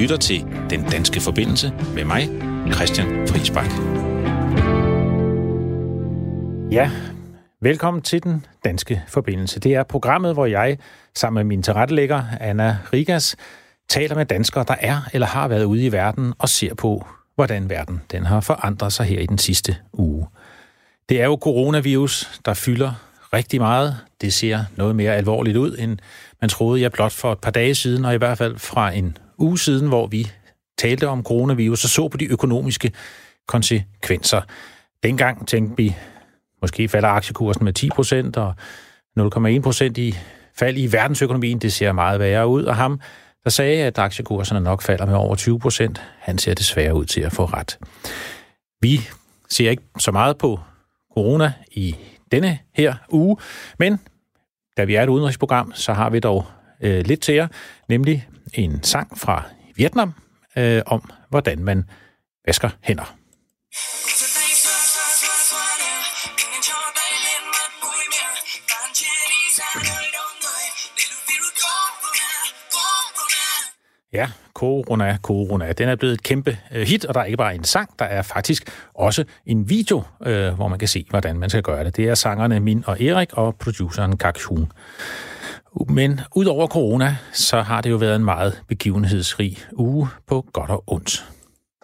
lytter til Den Danske Forbindelse med mig, Christian Friisbak. Ja, velkommen til Den Danske Forbindelse. Det er programmet, hvor jeg sammen med min tilrettelægger, Anna Rigas, taler med danskere, der er eller har været ude i verden og ser på, hvordan verden den har forandret sig her i den sidste uge. Det er jo coronavirus, der fylder rigtig meget. Det ser noget mere alvorligt ud, end man troede jeg blot for et par dage siden, og i hvert fald fra en uge siden, hvor vi talte om coronavirus og så på de økonomiske konsekvenser. Dengang tænkte vi, måske falder aktiekursen med 10 procent og 0,1 procent i fald i verdensøkonomien. Det ser meget værre ud, og ham, der sagde, at aktiekurserne nok falder med over 20 procent, han ser desværre ud til at få ret. Vi ser ikke så meget på corona i denne her uge, men da vi er et udenrigsprogram, så har vi dog øh, lidt til jer, nemlig en sang fra Vietnam øh, om, hvordan man vasker hænder. Ja, Corona, Corona. Den er blevet et kæmpe øh, hit, og der er ikke bare en sang, der er faktisk også en video, øh, hvor man kan se, hvordan man skal gøre det. Det er sangerne Min og Erik og produceren Kak Hun. Men udover corona, så har det jo været en meget begivenhedsrig uge på godt og ondt.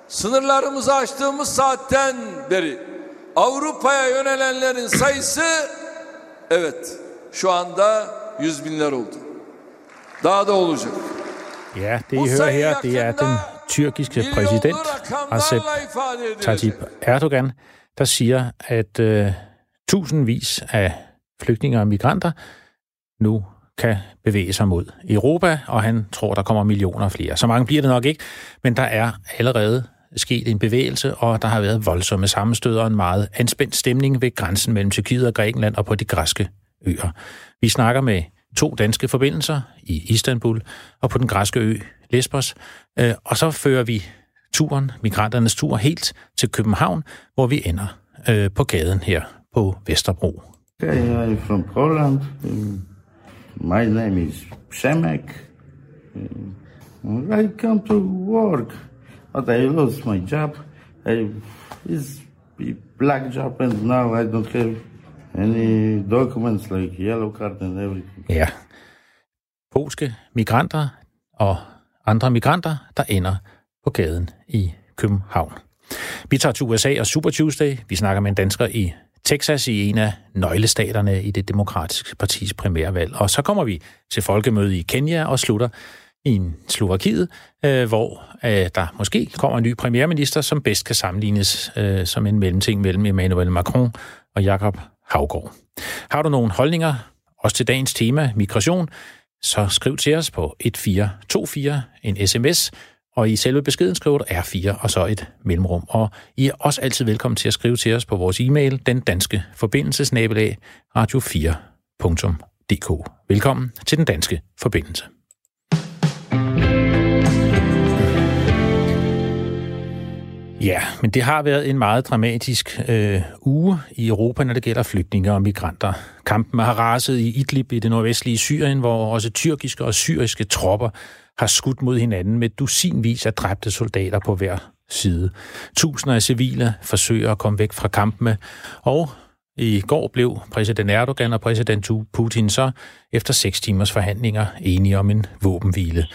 Sınırlarımızı açtığımız saatten beri Avrupa'ya yönelenlerin sayısı evet şu anda yüz binler oldu. Daha da olacak. Ja, det I hører her, det er den tyrkiske præsident Recep Tayyip Erdogan, der siger, at uh, tusindvis af flygtninge og migranter nu kan bevæge sig mod Europa, og han tror, der kommer millioner flere. Så mange bliver det nok ikke, men der er allerede sket en bevægelse, og der har været voldsomme sammenstød og en meget anspændt stemning ved grænsen mellem Tyrkiet og Grækenland og på de græske øer. Vi snakker med to danske forbindelser i Istanbul og på den græske ø Lesbos. Øh, og så fører vi turen, migranternes tur, helt til København, hvor vi ender øh, på gaden her på Vesterbro. Jeg er fra Poland. My name is Przemek. I come to work, but I lost my job. I, it's a black job, and now I don't have any documents like yellow card and everything. Ja. Polske migranter og andre migranter, der ender på gaden i København. Vi tager til USA og Super Tuesday. Vi snakker med en dansker i Texas i en af nøglestaterne i det demokratiske partis primærvalg. Og så kommer vi til folkemøde i Kenya og slutter i Slovakiet, øh, hvor øh, der måske kommer en ny premierminister, som bedst kan sammenlignes øh, som en mellemting mellem Emmanuel Macron og Jakob Havgård. Har du nogle holdninger, også til dagens tema, migration, så skriv til os på 1424, en sms, og i selve beskeden skriver du R4 og så et mellemrum. Og I er også altid velkommen til at skrive til os på vores e-mail, den danske forbindelsesnabelag radio4.dk. Velkommen til den danske forbindelse. Ja, men det har været en meget dramatisk øh, uge i Europa, når det gælder flygtninge og migranter. Kampen har raset i Idlib i det nordvestlige Syrien, hvor også tyrkiske og syriske tropper har skudt mod hinanden med dusinvis af dræbte soldater på hver side. Tusinder af civile forsøger at komme væk fra kampene, og i går blev præsident Erdogan og præsident Putin så efter seks timers forhandlinger enige om en våbenhvile.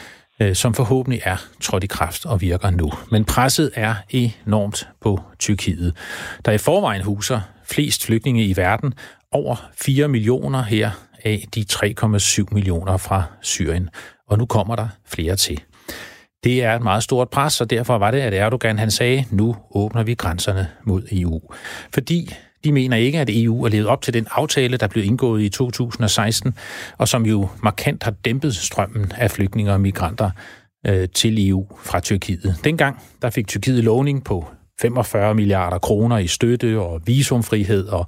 Øh, som forhåbentlig er trådt i kraft og virker nu. Men presset er enormt på Tyrkiet, der i forvejen huser flest flygtninge i verden, over 4 millioner her af de 3,7 millioner fra Syrien. Og nu kommer der flere til. Det er et meget stort pres, og derfor var det, at Erdogan han sagde, nu åbner vi grænserne mod EU. Fordi de mener ikke, at EU er levet op til den aftale, der blev indgået i 2016, og som jo markant har dæmpet strømmen af flygtninge og migranter øh, til EU fra Tyrkiet. Dengang der fik Tyrkiet lovning på 45 milliarder kroner i støtte og visumfrihed, og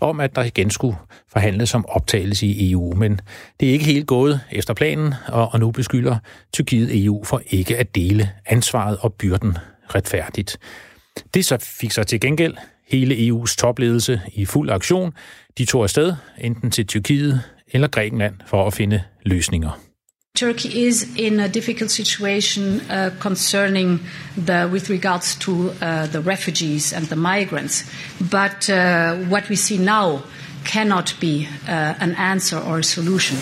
om at der igen skulle forhandles om optagelse i EU. Men det er ikke helt gået efter planen, og, og nu beskylder Tyrkiet EU for ikke at dele ansvaret og byrden retfærdigt. Det så fik sig til gengæld hele EU's topledelse i fuld aktion. De tog afsted, enten til Tyrkiet eller Grækenland, for at finde løsninger. Turkey is in a difficult situation uh, concerning the, with regards to uh, the refugees and the migrants. But uh, what we see now cannot be uh, an answer or a solution.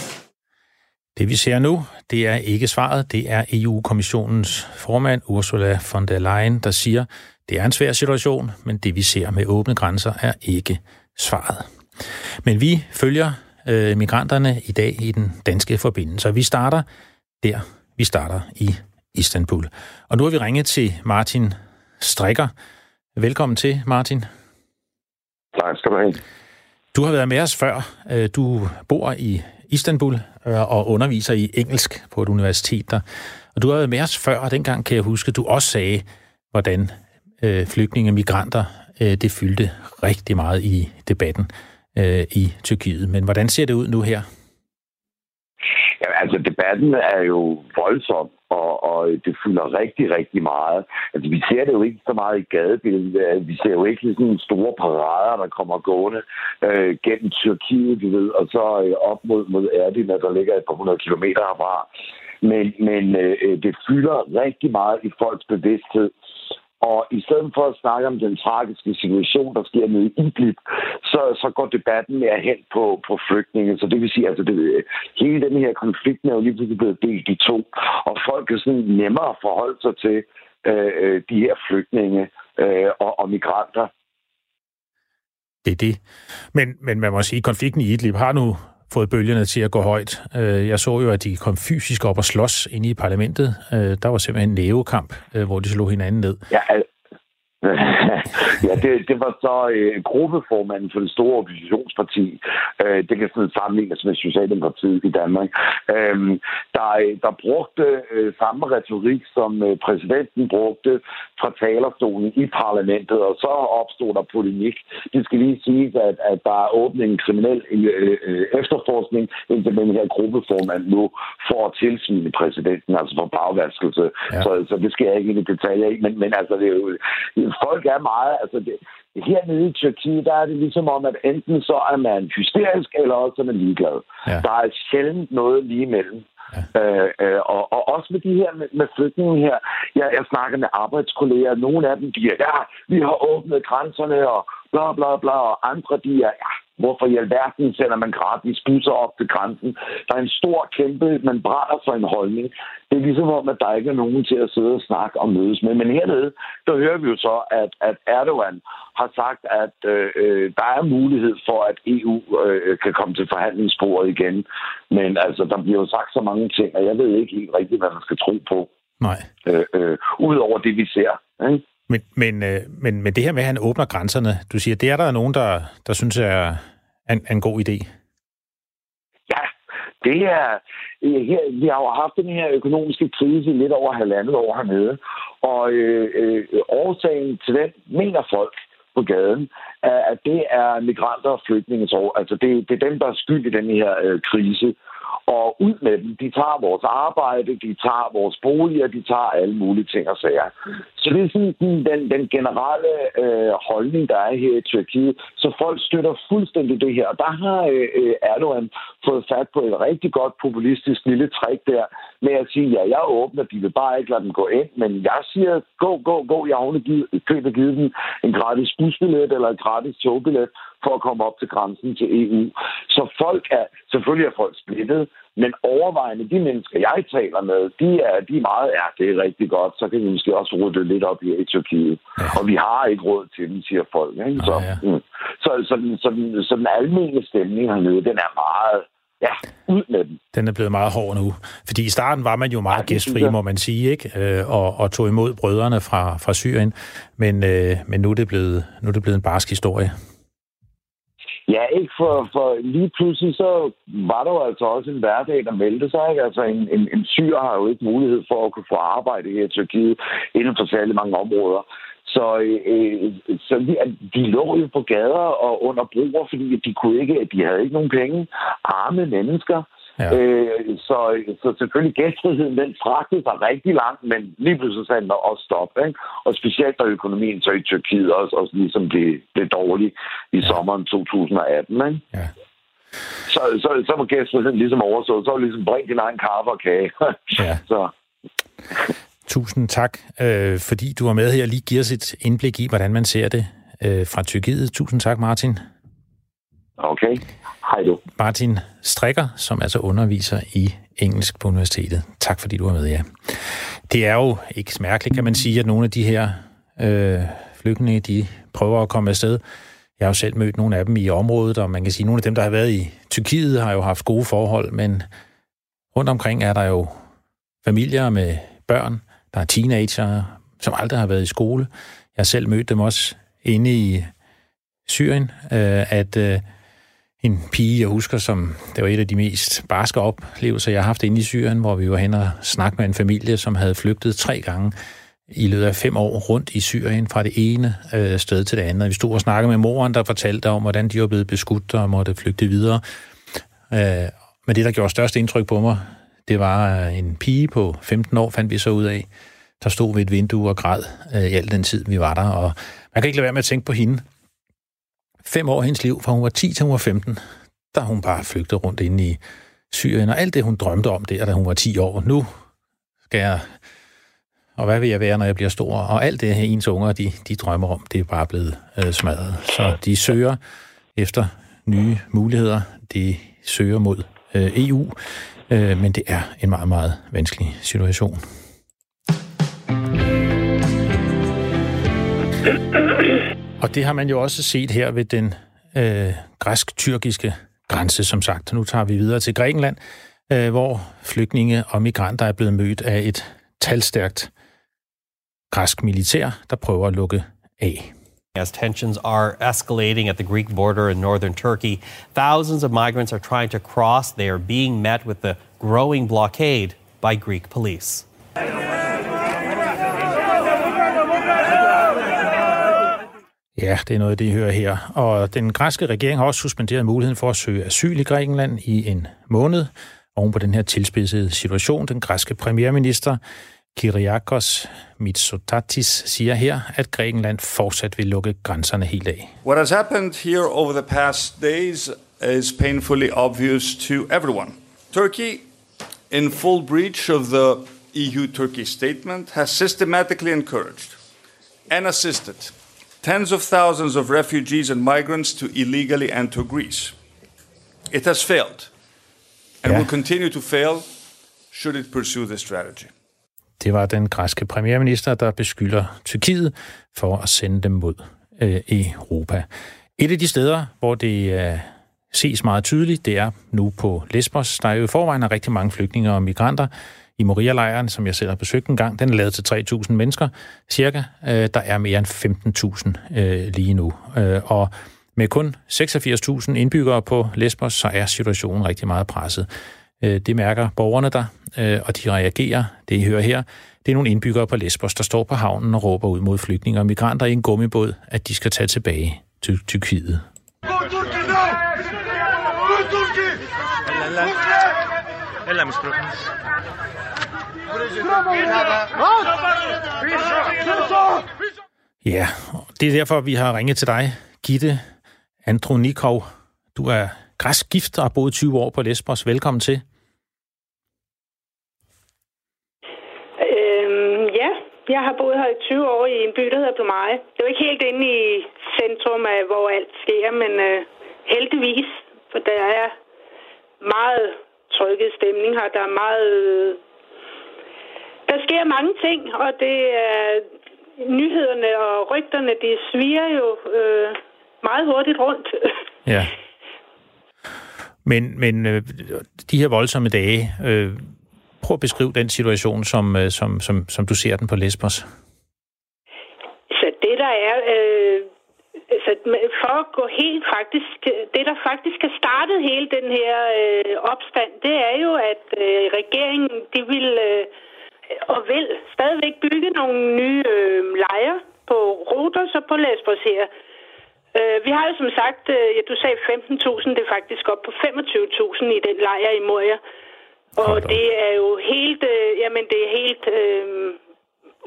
Det vi ser nu, det er ikke svaret. Det er EU-kommissionens formand Ursula von der Leyen, der siger, det er en svær situation, men det vi ser med åbne grænser er ikke svaret. Men vi følger øh, migranterne i dag i den danske forbindelse, vi starter der, vi starter i Istanbul. Og nu har vi ringet til Martin Strikker. Velkommen til, Martin. Tak skal du have. Du har været med os før. Øh, du bor i Istanbul øh, og underviser i engelsk på et universitet der. Og du har været med os før, og dengang kan jeg huske, at du også sagde, hvordan øh, flygtninge og migranter, det fyldte rigtig meget i debatten øh, i Tyrkiet. Men hvordan ser det ud nu her? Ja, altså debatten er jo voldsom, og, og det fylder rigtig, rigtig meget. Altså vi ser det jo ikke så meget i gadebilledet. Altså, vi ser jo ikke sådan store parader, der kommer gående øh, gennem Tyrkiet, du ved, og så øh, op mod, mod Erdina, der ligger et par hundrede kilometer herfra. Men, men øh, øh det fylder rigtig meget i folks bevidsthed. Og i stedet for at snakke om den tragiske situation, der sker nede i Idlib, så, så går debatten mere hen på, på flygtninge. Så det vil sige, altså det, hele den her konflikt er jo lige pludselig blevet delt i to. Og folk er sådan nemmere at forholde sig til øh, øh de her flygtninge øh, og, og migranter. Det er det. Men, men man må sige, at konflikten i Idlib har nu fået bølgerne til at gå højt. Øh, jeg så jo, at de kom fysisk op og slås inde i parlamentet. Øh, der var simpelthen en nævekamp, øh, hvor de slog hinanden ned. Ja, ja, det, det var så øh, gruppeformanden for det store oppositionsparti. Øh, det kan sådan sammenlignes med Socialdemokratiet i Danmark. Øh, der, der brugte øh, samme retorik, som øh, præsidenten brugte fra talerstolen i parlamentet, og så opstod der polemik. Det skal lige sige, at, at der er åbnet en kriminel øh, øh, efterforskning, indtil den her gruppeformand nu får tilsvine præsidenten, altså for bagvaskelse. Ja. Så, så det skal jeg ikke ind i detaljer i, men, men altså, det er jo folk er meget, altså det, hernede i Tyrkiet, der er det ligesom om, at enten så er man hysterisk, eller også er man ligeglad. Ja. Der er sjældent noget lige imellem. Ja. Øh, øh, og, og også med de her med, med flygtninge her. Jeg, jeg snakker med arbejdskolleger. Nogle af dem, de er, ja, vi har åbnet grænserne, og bla bla bla, og andre, de er, ja, Hvorfor i alverden sender man gratis busser op til grænsen? Der er en stor kæmpe, man brænder for en holdning. Det er ligesom om, at der ikke er nogen til at sidde og snakke og mødes med. Men hernede, der hører vi jo så, at, at Erdogan har sagt, at øh, øh der er mulighed for, at EU øh, kan komme til forhandlingsbordet igen. Men altså, der bliver jo sagt så mange ting, og jeg ved ikke helt rigtigt, hvad man skal tro på. Nej. Øh, øh, Udover det, vi ser. Ikke? Men, men, øh, men, men det her med, at han åbner grænserne, du siger, det er der nogen, der, der synes er en, en god idé. Ja, det er... Øh, her, vi har jo haft den her økonomiske krise lidt over halvandet år hernede, og øh, øh, årsagen til den, mener folk på gaden, at det er migranter og flygtninge. Altså det, det er dem, der er skyld i den her øh, krise og ud med dem. De tager vores arbejde, de tager vores boliger, de tager alle mulige ting og sager. Så det er sådan den, den generelle øh, holdning, der er her i Tyrkiet. Så folk støtter fuldstændig det her. Og der har øh, Erdogan fået fat på et rigtig godt populistisk lille trick der, med at sige, ja, jeg åbner, de vil bare ikke lade dem gå ind, men jeg siger, gå, gå, gå, jeg har købet givet dem en gratis busbillet eller en gratis togbillet, for at komme op til grænsen til EU. Så folk er, selvfølgelig er folk splittet, men overvejende de mennesker, jeg taler med, de er, de er meget, ja, det er rigtig godt, så kan vi måske også rydde lidt op i Tyrkiet. Ja. Og vi har ikke råd til dem, siger folk. Ikke? Så, ja, ja. Mm. så, så, så, så, så den almindelige stemning hernede, den er meget, ja, ud med den. Den er blevet meget hård nu. Fordi i starten var man jo meget ja, gæstfri, må man sige, ikke? Øh, og, og tog imod brødrene fra, fra Syrien. Men, øh, men nu, er det blevet, nu er det blevet en barsk historie. Ja, ikke for, for lige pludselig så var der jo altså også en hverdag, der meldte sig. Ikke? Altså en, en, en syr har jo ikke mulighed for at kunne få arbejde her i Tyrkiet inden for særlig mange områder. Så, øh, så de, de lå jo på gader og under broer, fordi de kunne ikke, de havde ikke nogen penge. Arme mennesker. Ja. Øh, så, så selvfølgelig gæstfriheden, den fragtede sig rigtig langt, men lige pludselig sagde den også stop. Ikke? Og specielt da økonomien så i Tyrkiet også, også ligesom blev, blev dårlig i ja. sommeren 2018. Ikke? Ja. så, så, så var gæstfriheden ligesom overstået. Så var ligesom, bring din egen kaffe og kage. Ja. så. Tusind tak, øh, fordi du var med her og lige giver os et indblik i, hvordan man ser det øh, fra Tyrkiet. Tusind tak, Martin. Okay. Hej du. Martin Strikker, som altså underviser i engelsk på universitetet. Tak fordi du var med, ja. Det er jo ikke mærkeligt, kan man sige, at nogle af de her øh, flygtninge, de prøver at komme afsted. Jeg har jo selv mødt nogle af dem i området, og man kan sige, at nogle af dem, der har været i Tyrkiet, har jo haft gode forhold, men rundt omkring er der jo familier med børn, der er teenager, som aldrig har været i skole. Jeg har selv mødt dem også inde i Syrien, øh, at øh, en pige, jeg husker, som det var et af de mest barske oplevelser, jeg har haft inde i Syrien, hvor vi var hen og snakke med en familie, som havde flygtet tre gange i løbet af fem år rundt i Syrien fra det ene øh, sted til det andet. Vi stod og snakkede med moren, der fortalte om, hvordan de var blevet beskudt og måtte flygte videre. Øh, men det, der gjorde størst indtryk på mig, det var en pige på 15 år, fandt vi så ud af, der stod ved et vindue og græd øh, i al den tid, vi var der. Og man kan ikke lade være med at tænke på hende. Fem år af hendes liv, fra hun var 10 til hun var 15, der hun bare flygtet rundt inde i Syrien, og alt det, hun drømte om der, da hun var 10 år. Nu skal jeg og hvad vil jeg være, når jeg bliver stor? Og alt det her, ens unger, de, de drømmer om, det er bare blevet øh, smadret. Så de søger efter nye muligheder. De søger mod øh, EU, øh, men det er en meget, meget vanskelig situation. Og det har man jo også set her ved den øh, græsk-tyrkiske grænse, som sagt. Nu tager vi videre til Grækenland, øh, hvor flygtninge og migranter er blevet mødt af et talstærkt græsk militær, der prøver at lukke af. As tensions are escalating at the Greek border in northern Turkey, thousands of migrants are trying to cross. They are being met with the growing blockade by Greek police. Ja, det er noget, det I hører her. Og den græske regering har også suspenderet muligheden for at søge asyl i Grækenland i en måned. Oven på den her tilspidsede situation, den græske premierminister Kyriakos Mitsotakis siger her, at Grækenland fortsat vil lukke grænserne helt af. What has happened here over the past days is painfully obvious to everyone. Turkey, in full breach of the EU-Turkey statement, has systematically encouraged and assisted tens of thousands of refugees and migrants to illegally enter Greece. It has failed and yeah. will continue to fail should it pursue this strategy. Det var den græske premierminister, der beskylder Tyrkiet for at sende dem mod øh, Europa. Et af de steder, hvor det øh, ses meget tydeligt, det er nu på Lesbos. Der er jo i forvejen rigtig mange flygtninge og migranter i Moria-lejren, som jeg selv har besøgt en gang. Den er lavet til 3.000 mennesker cirka. Øh, der er mere end 15.000 øh, lige nu. Øh, og med kun 86.000 indbyggere på Lesbos, så er situationen rigtig meget presset. Øh, det mærker borgerne der, øh, og de reagerer. Det I hører her, det er nogle indbyggere på Lesbos, der står på havnen og råber ud mod flygtninge og migranter i en gummibåd, at de skal tage tilbage til Tyrkiet. Eller Ja, det er derfor, vi har ringet til dig, Gitte Andronikov. Du er græsk gift og har boet 20 år på Lesbos. Velkommen til. Øhm, ja, jeg har boet her i 20 år i en by, der hedder Plumage. Det er ikke helt inde i centrum af, hvor alt sker, men øh, heldigvis, for der er meget trykket stemning her. Der er meget... Der sker mange ting, og det er nyhederne og rygterne, de sviger jo øh, meget hurtigt rundt. Ja. Men, men øh, de her voldsomme dage, øh, prøv at beskrive den situation, som, øh, som, som, som du ser den på Lesbos. Så det der er, øh, så for at gå helt faktisk, det der faktisk har startet hele den her øh, opstand, det er jo, at øh, regeringen, de vil øh, og vil stadigvæk bygge nogle nye øh, lejre på Rodos og på Lesbos her. Øh, vi har jo som sagt, øh, ja, du sagde 15.000, det er faktisk op på 25.000 i den lejr i Moria. Og det er jo helt, øh, jamen det er helt øh,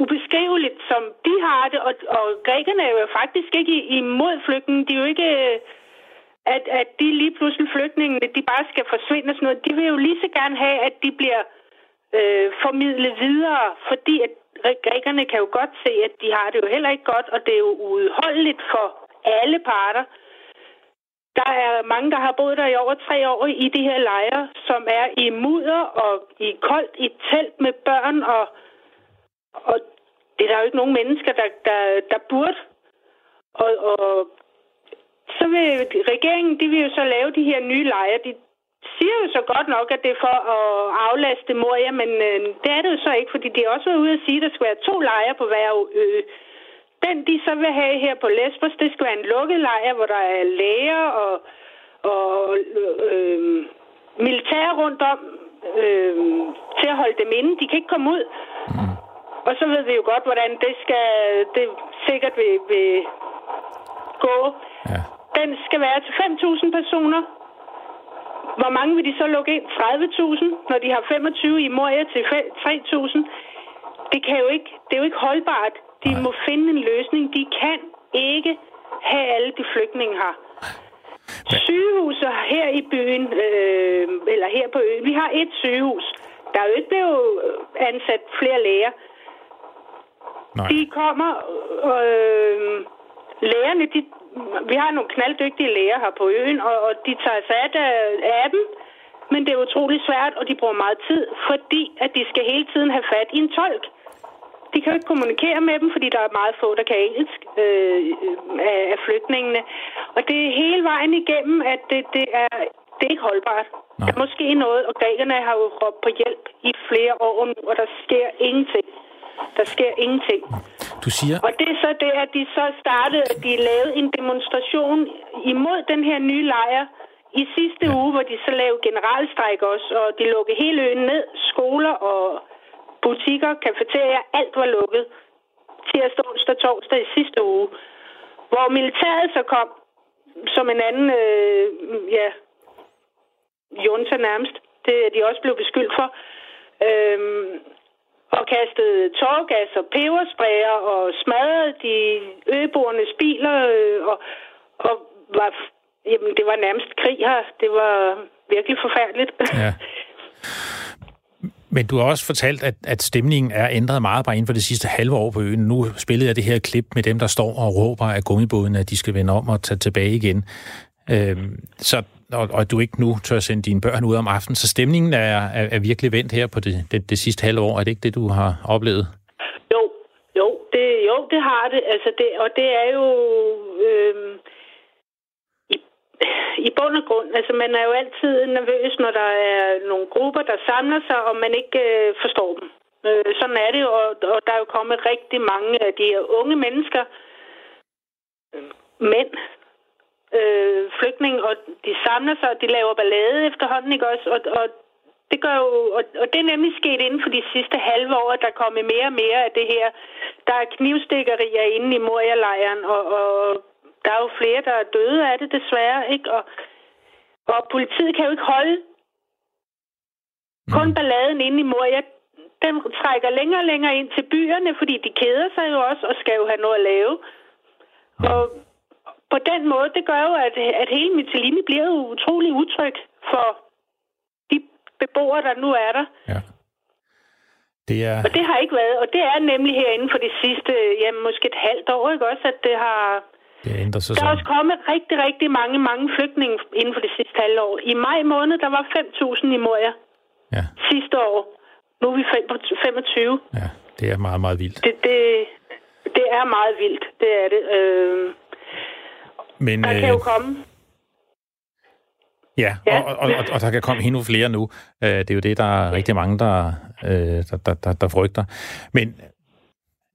ubeskriveligt, som de har det. Og, og grækerne er jo faktisk ikke imod flygtninge. De er jo ikke, at, at de lige pludselig flygtningene, de bare skal forsvinde og sådan noget. De vil jo lige så gerne have, at de bliver øh, formidle videre, fordi at grækerne kan jo godt se, at de har det jo heller ikke godt, og det er jo udholdeligt for alle parter. Der er mange, der har boet der i over tre år i de her lejre, som er i mudder og i koldt i telt med børn, og, og det er der jo ikke nogen mennesker, der, der, der burde. Og, og så vil regeringen, de vil jo så lave de her nye lejre. De siger jo så godt nok, at det er for at aflaste Moria, men øh, det er det jo så ikke, fordi de er også ude at sige, at der skal være to lejre på hver ø. Den, de så vil have her på Lesbos, det skal være en lukket lejr, hvor der er læger og, og øh, militær rundt om øh, til at holde dem inde. De kan ikke komme ud. Og så ved vi jo godt, hvordan det skal det sikkert vil, vil gå. Ja. Den skal være til 5.000 personer. Hvor mange vil de så lukke ind? 30.000, når de har 25 i Moria til 3.000. Det kan jo ikke, det er jo ikke holdbart. De Nej. må finde en løsning. De kan ikke have alle de flygtninge her. Sygehuset her i byen, øh, eller her på øen, vi har et sygehus. Der er jo ikke blevet ansat flere læger. Nej. De kommer, øh, lægerne, de, vi har nogle knalddygtige læger her på øen, og, og de tager sig af, af dem, men det er utrolig svært, og de bruger meget tid, fordi at de skal hele tiden have fat i en tolk. De kan jo ikke kommunikere med dem, fordi der er meget få, der kan engelsk øh, af, af flygtningene. Og det er hele vejen igennem, at det, det, er, det er ikke holdbart. Nej. Der er måske noget, og grækerne har jo råbt på hjælp i flere år nu, og der sker ingenting. Der sker ingenting. Du siger... Og det er så det, at de så startede, at de lavede en demonstration imod den her nye lejr i sidste ja. uge, hvor de så lavede generalstræk også, og de lukkede hele øen ned. Skoler og butikker, kafeterier, alt var lukket. Tirsdag, onsdag, torsdag i sidste uge. Hvor militæret så kom som en anden, øh, ja, junta nærmest. Det er de også blevet beskyldt for. Øhm, og kastede tårgas og pebersprayer og smadrede de øboernes biler øh, og, og var, jamen, det var nærmest krig her. Det var virkelig forfærdeligt. Ja. Men du har også fortalt, at, at stemningen er ændret meget bare inden for det sidste halve år på øen. Nu spillede jeg det her klip med dem, der står og råber af gummibåden, at de skal vende om og tage tilbage igen. Øhm, så og, og du ikke nu tør sende dine børn ud om aftenen. Så stemningen er, er, er virkelig vendt her på det, det, det sidste halve år. Er det ikke det, du har oplevet? Jo, jo, det, jo, det har det. Altså det og det er jo øh, i, i bund og grund. Altså man er jo altid nervøs, når der er nogle grupper, der samler sig, og man ikke øh, forstår dem. Øh, sådan er det jo, og, og der er jo kommet rigtig mange af de her unge mennesker, øh, mænd, øh, flygtninge, og de samler sig, og de laver ballade efterhånden, ikke også? Og, og det gør jo, og, og det er nemlig sket inden for de sidste halve år, at der er kommet mere og mere af det her. Der er knivstikkerier inde i Moria-lejren, og, og der er jo flere, der er døde af det desværre, ikke? Og, og politiet kan jo ikke holde kun mm. balladen inde i Moria. Den trækker længere og længere ind til byerne, fordi de keder sig jo også og skal jo have noget at lave. Og på den måde, det gør jo, at, at hele Mytilini bliver jo utrolig utryg for de beboere, der nu er der. Ja. Det er... Og det har ikke været, og det er nemlig herinde for de sidste, ja, måske et halvt år, ikke også, at det har... Det ændrer sig Der er også kommet rigtig, rigtig mange, mange flygtninge inden for det sidste halve år. I maj måned, der var 5.000 i Moria. Ja. Sidste år. Nu er vi 25. Ja, det er meget, meget vildt. Det, det, det er meget vildt, det er det. Øh, men, der kan øh, jo komme. Ja, ja. Og, og, og, og der kan komme endnu flere nu. Øh, det er jo det, der er rigtig mange, der, øh, der, der, der, der frygter. Men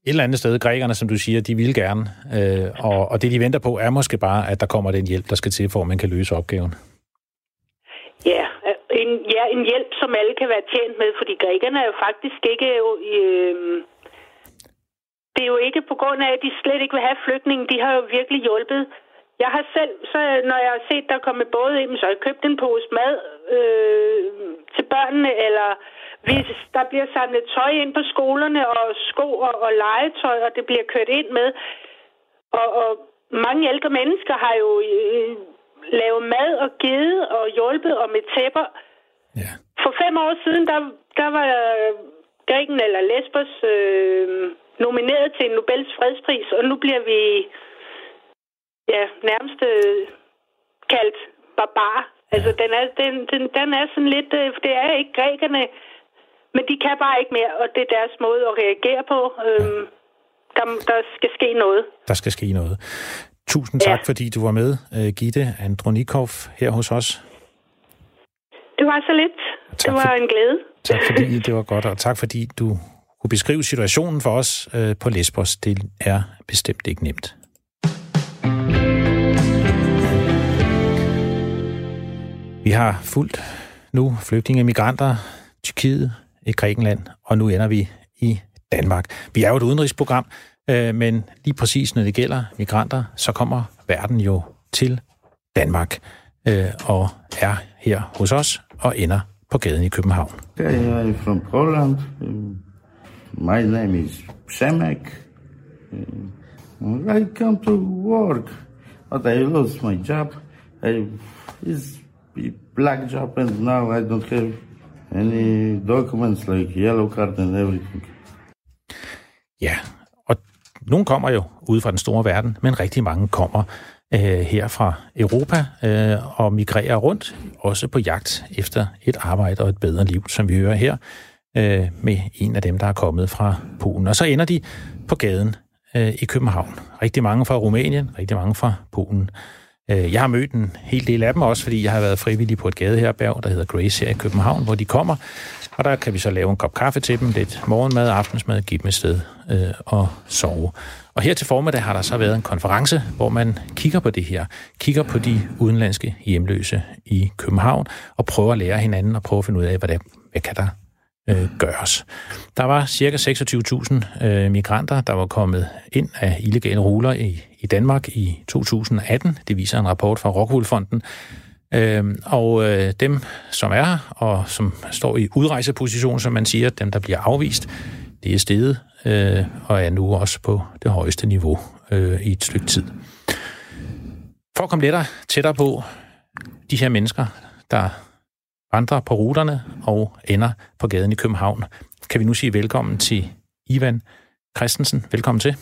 et eller andet sted, grækerne, som du siger, de vil gerne. Øh, og, og det, de venter på, er måske bare, at der kommer den hjælp, der skal til, for at man kan løse opgaven. Ja, en, ja, en hjælp, som alle kan være tjent med, fordi grækerne er jo faktisk ikke... Øh, det er jo ikke på grund af, at de slet ikke vil have flygtninge. De har jo virkelig hjulpet jeg har selv, så når jeg har set, der kommer både ind, så har jeg købt en pose mad øh, til børnene, eller hvis der bliver samlet tøj ind på skolerne, og sko og, og legetøj, og det bliver kørt ind med. Og, og mange ældre mennesker har jo øh, lave mad og givet og hjulpet og med tæpper. Ja. For fem år siden, der, der var Græken eller Lesbos øh, nomineret til Nobels fredspris, og nu bliver vi ja, nærmest øh, kaldt barbar. Altså, den er, den, den, den er sådan lidt... Øh, det er ikke grækerne, men de kan bare ikke mere, og det er deres måde at reagere på. Øhm, der, der skal ske noget. Der skal ske noget. Tusind tak, ja. fordi du var med, uh, Gitte Andronikov, her hos os. Det var så lidt. Tak det var for, en glæde. Tak fordi det var godt, og tak fordi du kunne beskrive situationen for os uh, på Lesbos. Det er bestemt ikke nemt. Vi har fulgt nu flygtninge og migranter, Tyrkiet, i Grækenland, og nu ender vi i Danmark. Vi er jo et udenrigsprogram, øh, men lige præcis når det gælder migranter, så kommer verden jo til Danmark øh, og er her hos os og ender på gaden i København. Jeg er fra Poland. My name is Przemek. I come to work, but I lost my job. I, it's black job and now I don't have any documents like yellow card and everything. Ja, og nogle kommer jo ude fra den store verden, men rigtig mange kommer øh, her fra Europa øh, og migrerer rundt, også på jagt efter et arbejde og et bedre liv, som vi hører her øh, med en af dem, der er kommet fra Polen. Og så ender de på gaden øh, i København. Rigtig mange fra Rumænien, rigtig mange fra Polen. Øh, jeg har mødt en hel del af dem også, fordi jeg har været frivillig på et gadeherberg, der hedder Grace her i København, hvor de kommer. Og der kan vi så lave en kop kaffe til dem, lidt morgenmad, aftensmad, give dem et sted øh, og sove. Og her til formiddag har der så været en konference, hvor man kigger på det her, kigger på de udenlandske hjemløse i København, og prøver at lære hinanden og prøve at finde ud af, hvad, der, hvad kan der øh, gøres. Der var ca. 26.000 øh, migranter, der var kommet ind af illegale ruller i, i Danmark i 2018. Det viser en rapport fra Rockwoolfonden. Øh, og øh, dem, som er her, og som står i udrejseposition, som man siger, dem, der bliver afvist, det er steget øh, og er nu også på det højeste niveau øh, i et stykke tid. For at komme lettere tættere på de her mennesker, der vandrer på ruterne og ender på gaden i København, kan vi nu sige velkommen til Ivan Christensen. Velkommen til.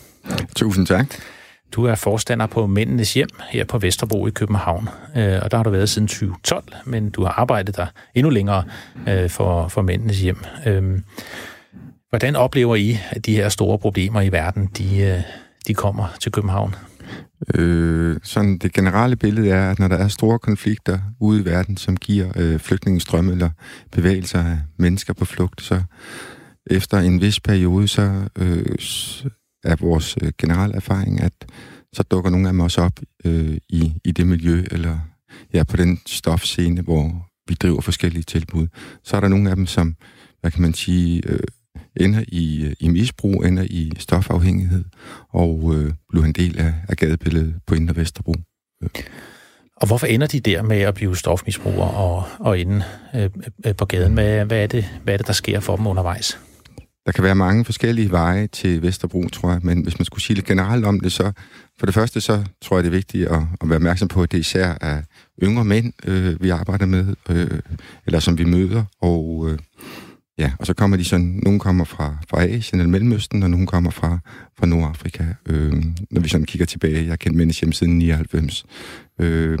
Tusind tak. Du er forstander på Mændenes Hjem her på Vesterbro i København, øh, og der har du været siden 2012, men du har arbejdet der endnu længere øh, for, for Mændenes Hjem. Øh, hvordan oplever I, at de her store problemer i verden, de, øh, de kommer til København? Øh, sådan det generelle billede er, at når der er store konflikter ude i verden, som giver øh, flygtningestrømme eller bevægelser af mennesker på flugt, så efter en vis periode, så øh, er vores øh, generelle erfaring, at så dukker nogle af dem også op øh, i, i det miljø, eller ja, på den stofscene, hvor vi driver forskellige tilbud. Så er der nogle af dem, som, hvad kan man sige, øh, ender i, øh, i misbrug, ender i stofafhængighed, og øh, bliver en del af, af gadebilledet på Indre Vesterbro. Og hvorfor ender de der med at blive stofmisbrugere og, og ende øh, øh, på gaden? Hvad, hvad, er det, hvad er det, der sker for dem undervejs? Der kan være mange forskellige veje til Vesterbro, tror jeg, men hvis man skulle sige lidt generelt om det, så for det første, så tror jeg, det er vigtigt at, at være opmærksom på, at det især er yngre mænd, øh, vi arbejder med, øh, eller som vi møder, og øh, ja, og så kommer de sådan, nogle kommer fra, fra Asien eller Mellemøsten, og nogle kommer fra, fra Nordafrika, øh, når vi sådan kigger tilbage. Jeg har kendt mennesker siden 99. Øh,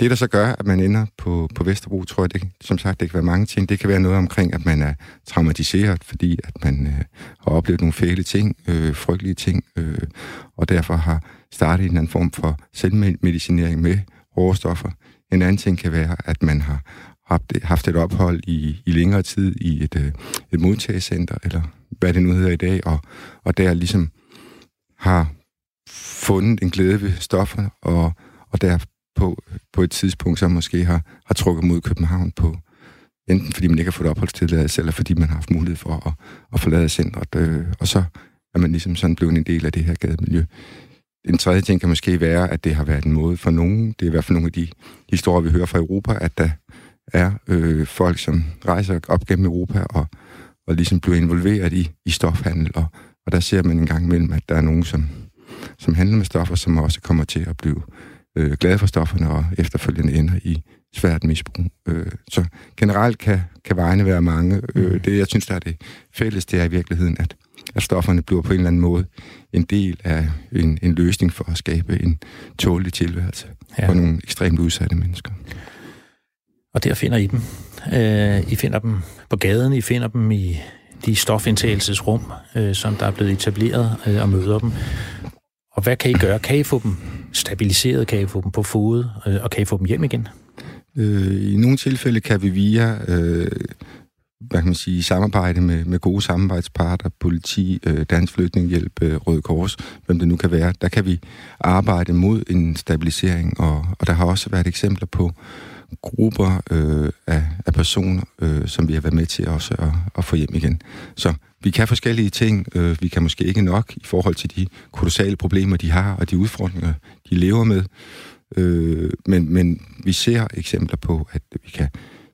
det, der så gør, at man ender på, på Vesterbro, tror jeg, det, som sagt, det kan være mange ting. Det kan være noget omkring, at man er traumatiseret, fordi at man øh, har oplevet nogle fæle ting, øh, frygtelige ting, øh, og derfor har startet en anden form for selvmedicinering med råstoffer. En anden ting kan være, at man har haft, haft et ophold i, i længere tid i et, øh, et modtagecenter, eller hvad det nu hedder i dag, og, og der ligesom har fundet en glæde ved stoffer, og, og der på, på et tidspunkt, som måske har, har trukket mod København på, enten fordi man ikke har fået opholdstilladelse, eller fordi man har haft mulighed for at, at forlade centret, øh, og så er man ligesom sådan blevet en del af det her gademiljø. En tredje ting kan måske være, at det har været en måde for nogen, det er i hvert fald nogle af de historier, vi hører fra Europa, at der er øh, folk, som rejser op gennem Europa og, og ligesom bliver involveret i, i stofhandel, og, og der ser man en gang imellem, at der er nogen, som, som handler med stoffer, som også kommer til at blive øh, glade for stofferne og efterfølgende ender i svært misbrug. Øh, så generelt kan, kan vejene være mange. Øh, mm. det, jeg synes, der er det fælles, det er i virkeligheden, at, at stofferne bliver på en eller anden måde en del af en, en løsning for at skabe en tålig tilværelse ja. for nogle ekstremt udsatte mennesker. Og der finder I dem. Øh, I finder dem på gaden, I finder dem i de stofindtagelsesrum, øh, som der er blevet etableret, øh, og møder dem. Og hvad kan I gøre? Kan I få dem stabiliseret? Kan I få dem på fod? Øh, og kan I få dem hjem igen? Øh, I nogle tilfælde kan vi via øh, hvad kan man sige, samarbejde med, med gode samarbejdsparter, politi, øh, Dansk Flygtningehjælp, øh, Røde Kors, hvem det nu kan være, der kan vi arbejde mod en stabilisering, og, og der har også været eksempler på grupper øh, af, af personer, øh, som vi har været med til også at, at få hjem igen. Så vi kan forskellige ting. Øh, vi kan måske ikke nok i forhold til de kolossale problemer, de har, og de udfordringer, de lever med. Øh, men, men vi ser eksempler på, at vi kan,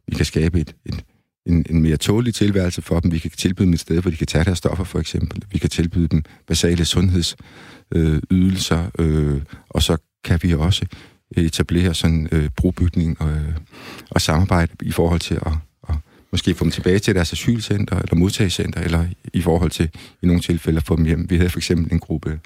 vi kan skabe et, et, en, en mere tålig tilværelse for dem. Vi kan tilbyde dem et sted, hvor de kan tage deres stoffer, for eksempel. Vi kan tilbyde dem basale sundhedsydelser, øh, øh, og så kan vi også Øh, etablere sådan øh, brobygning og, øh, og samarbejde i forhold til at, at måske få dem tilbage til deres asylcenter eller modtagelsescenter, eller i forhold til i nogle tilfælde at få dem hjem. Vi havde for eksempel en gruppe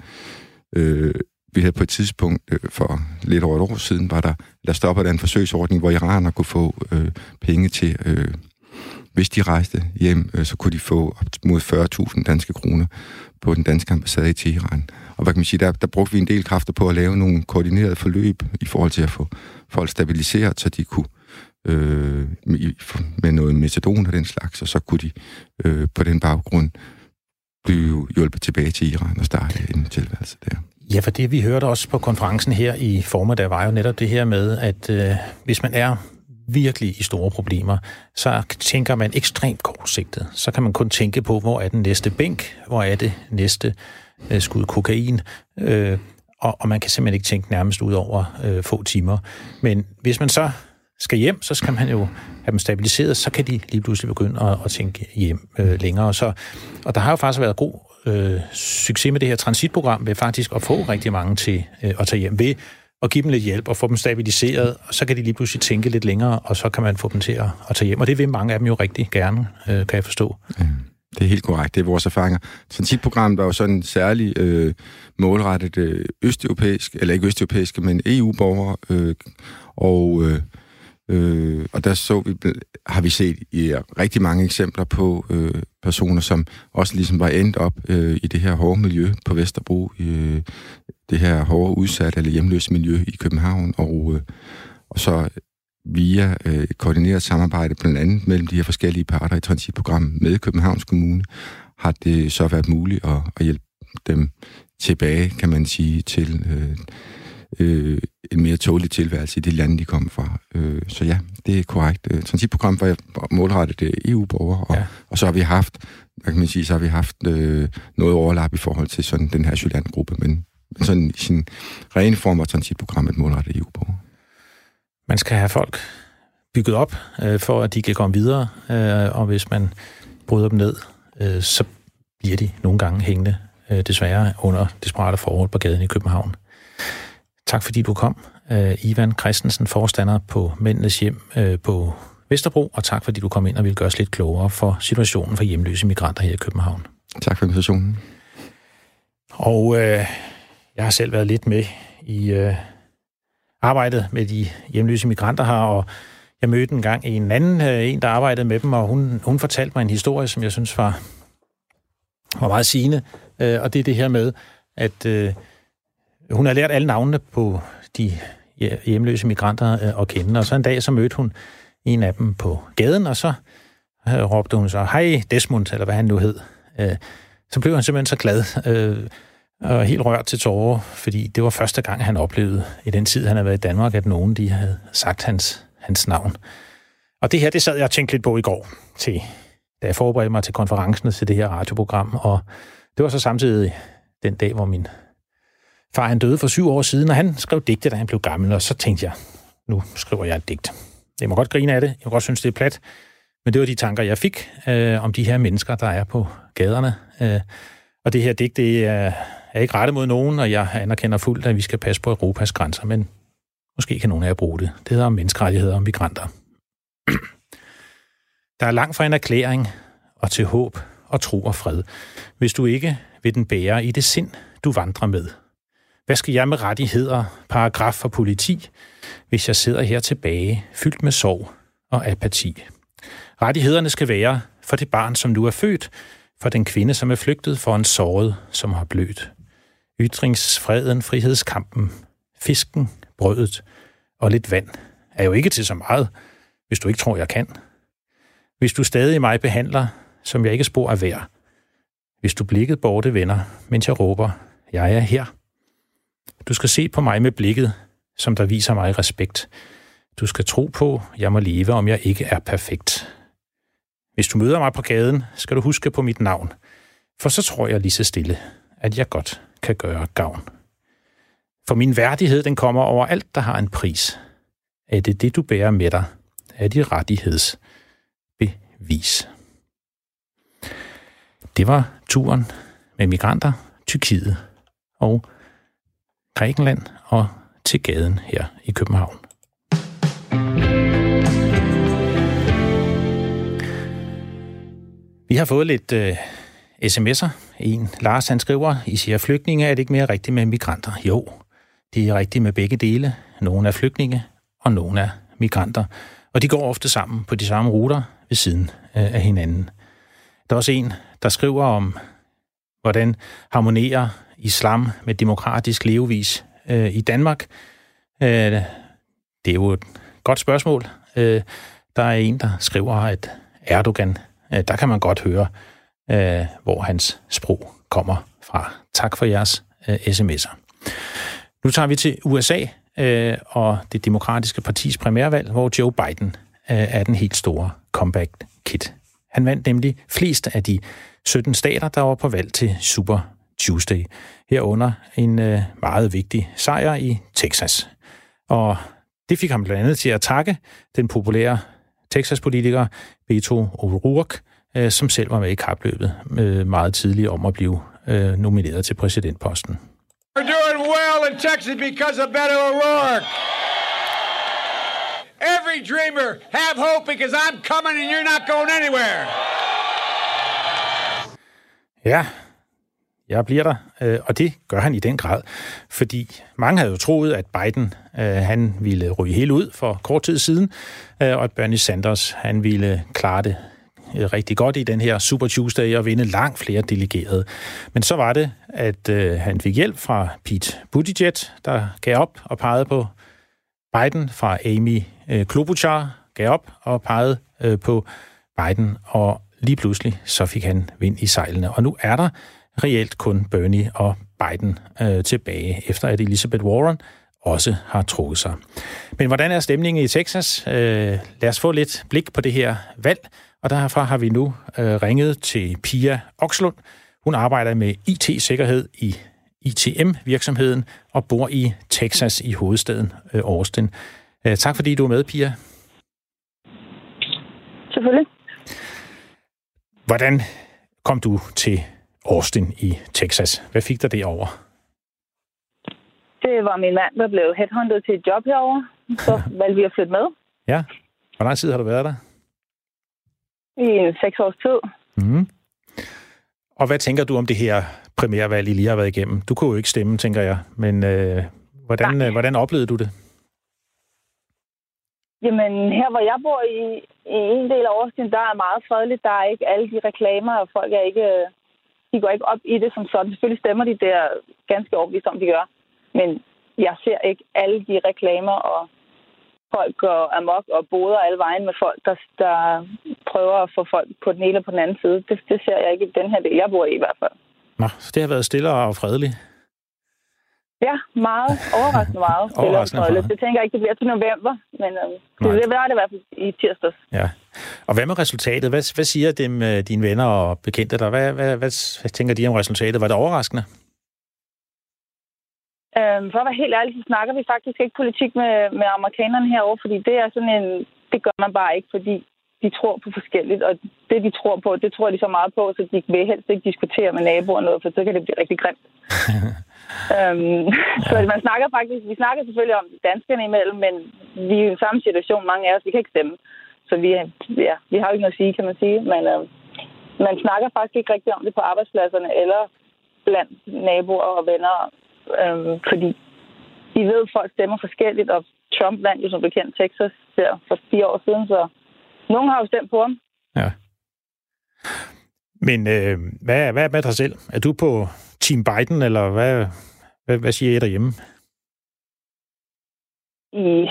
øh, vi havde på et tidspunkt øh, for lidt over et år siden, var der, der stoppede der en forsøgsordning, hvor iranerne kunne få øh, penge til, øh, hvis de rejste hjem, øh, så kunne de få op mod 40.000 danske kroner på den danske ambassade i Teheran. Og hvad kan man sige, der, der brugte vi en del kræfter på at lave nogle koordinerede forløb i forhold til at få folk stabiliseret, så de kunne øh, med noget metadon og den slags, og så kunne de øh, på den baggrund blive hjulpet tilbage til Iran og starte en tilværelse der. Ja, for det vi hørte også på konferencen her i formiddag, var jo netop det her med, at øh, hvis man er virkelig i store problemer, så tænker man ekstremt kortsigtet. Så kan man kun tænke på, hvor er den næste bænk, hvor er det næste øh, skud kokain, øh, og, og man kan simpelthen ikke tænke nærmest ud over øh, få timer. Men hvis man så skal hjem, så skal man jo have dem stabiliseret, så kan de lige pludselig begynde at, at tænke hjem øh, længere. Så, og der har jo faktisk været god øh, succes med det her transitprogram ved faktisk at få rigtig mange til øh, at tage hjem ved at give dem lidt hjælp og få dem stabiliseret, og så kan de lige pludselig tænke lidt længere, og så kan man få dem til at, at tage hjem. Og det vil mange af dem jo rigtig gerne, øh, kan jeg forstå. Mm. Det er helt korrekt. Det er vores erfaringer. Transitprogrammet var jo sådan særligt øh, målrettet øh, østeuropæisk, eller ikke østeuropæiske, men EU-borgere. Øh, og, øh, øh, og der så vi, har vi set i rigtig mange eksempler på øh, personer, som også ligesom var endt op øh, i det her hårde miljø på Vesterbro, øh, det her hårde udsat eller hjemløse miljø i København, og, øh, og så via øh, koordineret samarbejde blandt andet mellem de her forskellige parter i transitprogrammet med Københavns Kommune, har det så været muligt at, at hjælpe dem tilbage, kan man sige, til øh, øh, en mere tålig tilværelse i de lande, de kom fra. Øh, så ja, det er korrekt. Øh, transitprogram var målrettet øh, EU-borgere, og, ja. og så har vi haft, hvad kan man sige, så har vi haft øh, noget overlap i forhold til sådan den her asylantgruppe, men sådan i sin rene form var transitprogrammet målrettet EU-borgere. Man skal have folk bygget op, øh, for at de kan komme videre, øh, og hvis man bryder dem ned, øh, så bliver de nogle gange hængende, øh, desværre, under desperate forhold på gaden i København. Tak fordi du kom, øh, Ivan Christensen, forstander på Mændenes Hjem øh, på Vesterbro, og tak fordi du kom ind og ville gøre os lidt klogere for situationen for hjemløse migranter her i København. Tak for invitationen. Og øh, jeg har selv været lidt med i øh, arbejdet med de hjemløse migranter her, og jeg mødte en gang en anden, øh, en der arbejdede med dem, og hun, hun fortalte mig en historie, som jeg synes var, var meget sigende, øh, og det er det her med, at øh, hun har lært alle navnene på de hjemløse migranter øh, at kende, og så en dag så mødte hun en af dem på gaden, og så øh, råbte hun så, hej Desmond, eller hvad han nu hed. Øh, så blev han simpelthen så glad, øh, og helt rørt til tårer, fordi det var første gang, han oplevede i den tid, han havde været i Danmark, at nogen de havde sagt hans, hans navn. Og det her, det sad jeg og tænkte lidt på i går, til, da jeg forberedte mig til konferencen til det her radioprogram, og det var så samtidig den dag, hvor min far han døde for syv år siden, og han skrev digte, da han blev gammel, og så tænkte jeg, nu skriver jeg et digt. Jeg må godt grine af det, jeg må godt synes, det er plat, men det var de tanker, jeg fik øh, om de her mennesker, der er på gaderne. Øh, og det her digt, det er, er ikke rettet mod nogen, og jeg anerkender fuldt, at vi skal passe på Europas grænser, men Måske kan nogen af jer bruge det. Det hedder menneskerettigheder og migranter. Der er langt fra en erklæring og til håb og tro og fred, hvis du ikke vil den bære i det sind, du vandrer med. Hvad skal jeg med rettigheder, paragraf for politi, hvis jeg sidder her tilbage, fyldt med sorg og apati? Rettighederne skal være for det barn, som nu er født, for den kvinde, som er flygtet, for en såret, som har blødt. Ytringsfreden, frihedskampen, fisken, brødet og lidt vand er jo ikke til så meget, hvis du ikke tror, jeg kan. Hvis du stadig mig behandler, som jeg ikke spor er værd. Hvis du blikket borte vender, mens jeg råber, jeg er her. Du skal se på mig med blikket, som der viser mig respekt. Du skal tro på, jeg må leve, om jeg ikke er perfekt. Hvis du møder mig på gaden, skal du huske på mit navn, for så tror jeg lige så stille, at jeg godt kan gøre gavn. For min værdighed, den kommer over alt, der har en pris. Er det det, du bærer med dig? Er det rettighedsbevis? Det var turen med migranter, Tyrkiet og Grækenland og til gaden her i København. Vi har fået lidt øh, sms'er. En, Lars, han skriver, I siger flygtninge, er det ikke mere rigtigt med migranter? Jo, det er rigtigt med begge dele. Nogle er flygtninge, og nogle er migranter. Og de går ofte sammen på de samme ruter ved siden øh, af hinanden. Der er også en, der skriver om, hvordan harmonerer islam med demokratisk levevis øh, i Danmark. Uh, det er jo et godt spørgsmål. Uh, der er en, der skriver, at Erdogan Øh, der kan man godt høre, øh, hvor hans sprog kommer fra. Tak for jeres øh, sms'er. Nu tager vi til USA øh, og det demokratiske partis primærvalg, hvor Joe Biden øh, er den helt store comeback kit. Han vandt nemlig flest af de 17 stater, der var på valg til Super Tuesday. Herunder en øh, meget vigtig sejr i Texas. Og det fik ham blandt andet til at takke den populære Texas-politiker Beto O'Rourke, øh, som selv var med i kapløbet øh, meget tidligt om at blive øh, nomineret til præsidentposten. We're doing well in Texas because of Beto O'Rourke. Every dreamer have hope because I'm coming and you're not going anywhere. Ja, jeg bliver der, øh, og det gør han i den grad, fordi mange havde jo troet, at Biden øh, han ville ryge helt ud for kort tid siden, øh, og at Bernie Sanders han ville klare det Øh, rigtig godt i den her Super Tuesday og vinde langt flere delegerede. Men så var det, at øh, han fik hjælp fra Pete Buttigieg, der gav op og pegede på Biden, fra Amy øh, Klobuchar gav op og pegede på Biden, og lige pludselig så fik han vind i sejlene. Og nu er der reelt kun Bernie og Biden øh, tilbage, efter at Elizabeth Warren også har trukket sig. Men hvordan er stemningen i Texas? Øh, lad os få lidt blik på det her valg, og derfra har vi nu øh, ringet til Pia Okslund. Hun arbejder med IT-sikkerhed i ITM-virksomheden og bor i Texas i hovedstaden øh, Austin. Øh, tak fordi du er med, Pia. Selvfølgelig. Hvordan kom du til Austin i Texas. Hvad fik dig derover? Det var min mand, der blev headhunted til et job herover. Så valgte vi at flytte med. Ja. Hvor lang tid har du været der? I seks års tid. Mm. Og hvad tænker du om det her primærvalg, I lige har været igennem? Du kunne jo ikke stemme, tænker jeg. Men øh, hvordan, øh, hvordan oplevede du det? Jamen, her hvor jeg bor i, i en del af Austin, der er meget fredeligt. Der er ikke alle de reklamer, og folk er ikke de går ikke op i det som sådan. Selvfølgelig stemmer de der ganske overbevist om, de gør. Men jeg ser ikke alle de reklamer, og folk går amok og boder alle vejen med folk, der, der prøver at få folk på den ene eller på den anden side. Det, det ser jeg ikke i den her del, jeg bor i i hvert fald. Nå, så det har været stille og fredeligt? Ja, meget. Overraskende meget. Overraskende meget. Det tænker jeg ikke, det bliver til november, men øh, det, det var det i hvert fald i tirsdags. Ja. Og hvad med resultatet? Hvad, hvad siger dem, øh, dine venner og bekendte der? Hvad, hvad, hvad, hvad tænker de om resultatet? Var det overraskende? Øhm, for at være helt ærlig, så snakker vi faktisk ikke politik med, med amerikanerne herovre, fordi det er sådan en... Det gør man bare ikke, fordi de tror på forskelligt, og det, de tror på, det tror de så meget på, så de vil helst ikke diskutere med naboer noget, for så kan det blive rigtig grimt. øhm, ja. Så man snakker faktisk, vi snakker selvfølgelig om danskerne imellem, men vi er i samme situation, mange af os, vi kan ikke stemme. Så vi, ja, vi har jo ikke noget at sige, kan man sige, men øh, man snakker faktisk ikke rigtig om det på arbejdspladserne eller blandt naboer og venner, øh, fordi de ved, at folk stemmer forskelligt, og Trump vandt jo som bekendt Texas der for fire år siden, så nogen har jo stemt på ham. Ja. Men øh, hvad, hvad med dig selv? Er du på Team Biden, eller hvad, hvad, hvad siger I derhjemme? I,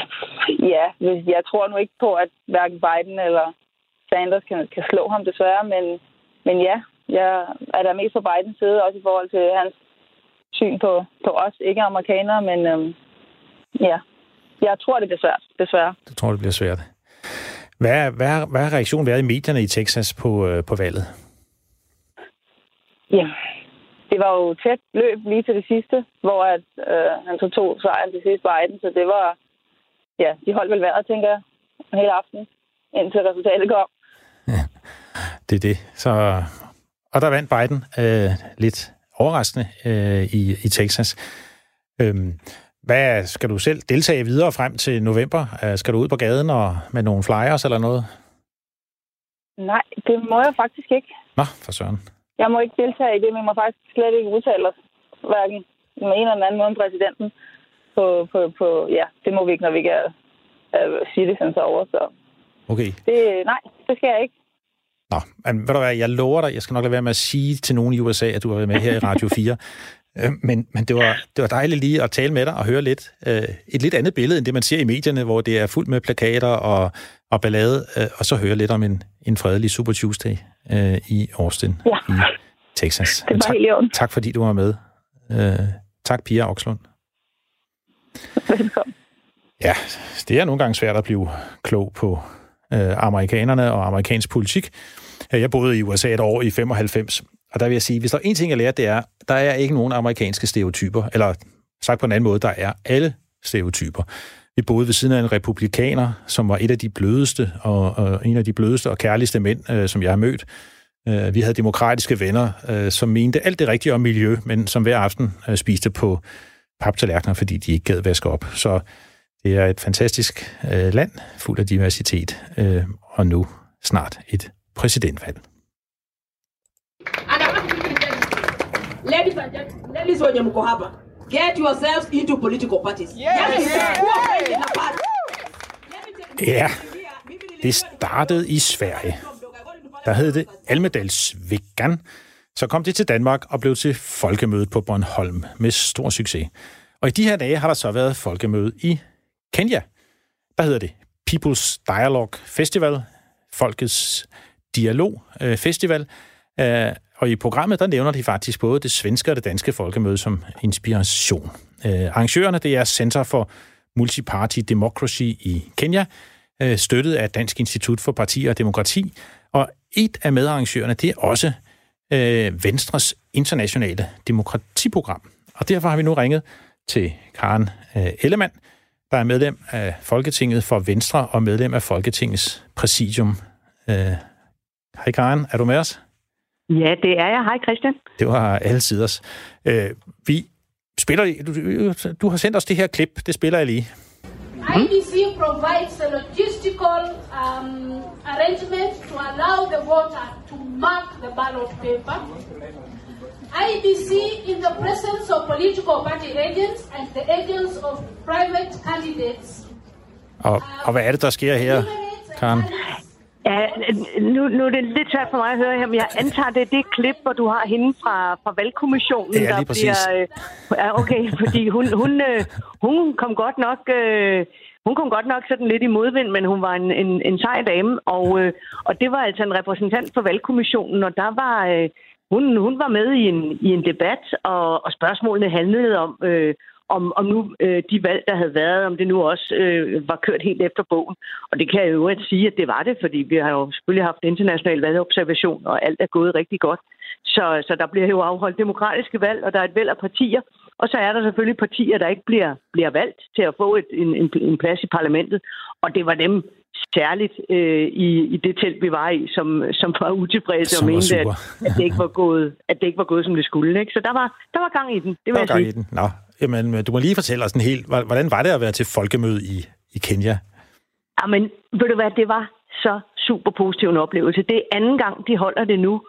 ja, jeg tror nu ikke på, at hverken Biden eller Sanders kan, kan slå ham desværre, men, men ja, jeg er der mest på Bidens side, også i forhold til hans syn på, på os, ikke amerikanere, men øhm, ja, jeg tror, det bliver svært, desværre. Du tror, det bliver svært. Hvad, hvad, hvad har reaktionen været i medierne i Texas på, øh, på valget? Ja, det var jo tæt løb lige til det sidste, hvor at, øh, han så tog sejren til sidst Biden, så det var, ja, de holdt vel vejret, tænker jeg, hele aften, indtil resultatet kom. Ja, det er det. Så, og der vandt Biden øh, lidt overraskende øh, i, i Texas. Øhm, hvad skal du selv deltage videre frem til november? Øh, skal du ud på gaden og med nogle flyers eller noget? Nej, det må jeg faktisk ikke. Nå, for søren. Jeg må ikke deltage i det, men jeg må faktisk slet ikke udtale os, hverken med en eller anden måde om præsidenten. På, på, på, ja, det må vi ikke, når vi ikke er, er citizens over. Så. Okay. Det, nej, det skal jeg ikke. Nå, men ved du hvad, jeg lover dig, jeg skal nok lade være med at sige til nogen i USA, at du har været med her i Radio 4. Øh, men, men det, var, det var dejligt lige at tale med dig og høre lidt øh, et lidt andet billede, end det man ser i medierne, hvor det er fuldt med plakater og, og ballade, øh, og så høre lidt om en, en fredelig Super Tuesday øh, i Austin ja. i Texas. Det var tak, helt tak fordi du var med. Øh, tak, Pia Okslund. Velkommen. Ja, det er nogle gange svært at blive klog på øh, amerikanerne og amerikansk politik. Jeg boede i USA et år i 95, og der vil jeg sige, hvis der er en ting, jeg lærte, det er, der er ikke nogen amerikanske stereotyper, eller sagt på en anden måde, der er alle stereotyper. Vi boede ved siden af en republikaner, som var et af de blødeste og, og en af de blødeste og kærligste mænd, øh, som jeg har mødt. Øh, vi havde demokratiske venner, øh, som mente alt det rigtige om miljø, men som hver aften øh, spiste på paptallerkener, fordi de ikke gad vaske op. Så det er et fantastisk øh, land, fuld af diversitet, øh, og nu snart et præsidentvalg. Ladies and gentlemen, ladies wenye mko hapa, get yourselves into political parties. Yes. Yes. Ja, det startede i Sverige. Der hed det Almedalsveckan. Så kom det til Danmark og blev til folkemødet på Bornholm med stor succes. Og i de her dage har der så været folkemøde i Kenya. Der hedder det People's Dialogue Festival, Folkets Dialog øh, Festival. Øh, og i programmet, der nævner de faktisk både det svenske og det danske folkemøde som inspiration. Øh, arrangørerne, det er Center for Multiparty Democracy i Kenya, øh, støttet af Dansk Institut for Parti og Demokrati. Og et af medarrangørerne, det er også øh, Venstres internationale demokratiprogram. Og derfor har vi nu ringet til Karen øh, Ellemann, der er medlem af Folketinget for Venstre og medlem af Folketingets præsidium. Øh, hej Karen, er du med os? Ja, det er jeg. Hej Christian. Det var alle siders. Øh, vi spiller... Du, du har sendt os det her klip. Det spiller jeg lige. IBC provides a logistical um, arrangement to allow the voter to mark the ballot paper. IBC, in the presence of political party agents and the agents of private candidates. Og, og hvad er det, der sker her, Karen? Ja, nu, nu er det lidt svært for mig at høre her, men jeg antager, det er det klip, hvor du har hende fra, fra valgkommissionen, ja, der bliver... Øh, ja, okay, fordi hun, hun, øh, hun kom godt nok... Øh, hun kom godt nok sådan lidt i modvind, men hun var en, en, en sej dame, og, øh, og det var altså en repræsentant for valgkommissionen, og der var... Øh, hun, hun var med i en, i en debat, og, og spørgsmålene handlede om, øh, om, om nu øh, de valg, der havde været, om det nu også øh, var kørt helt efter bogen. Og det kan jeg jo ikke sige, at det var det, fordi vi har jo selvfølgelig haft international valgobservation, og alt er gået rigtig godt. Så, så der bliver jo afholdt demokratiske valg, og der er et væld af partier. Og så er der selvfølgelig partier, der ikke bliver, bliver valgt til at få et, en, en, en plads i parlamentet. Og det var dem særligt øh, i, i det telt, vi var i, som, som var utilfredse og mente, at, at, det ikke var gået, at det ikke var gået, som det skulle. Ikke? Så der var, der var gang i den, det vil der var gang sige. i den. Nå, jamen, øh, du må lige fortælle os en helt, hvordan var det at være til folkemøde i, i Kenya? Jamen, ved du hvad, det var så super positiv en oplevelse. Det er anden gang, de holder det nu.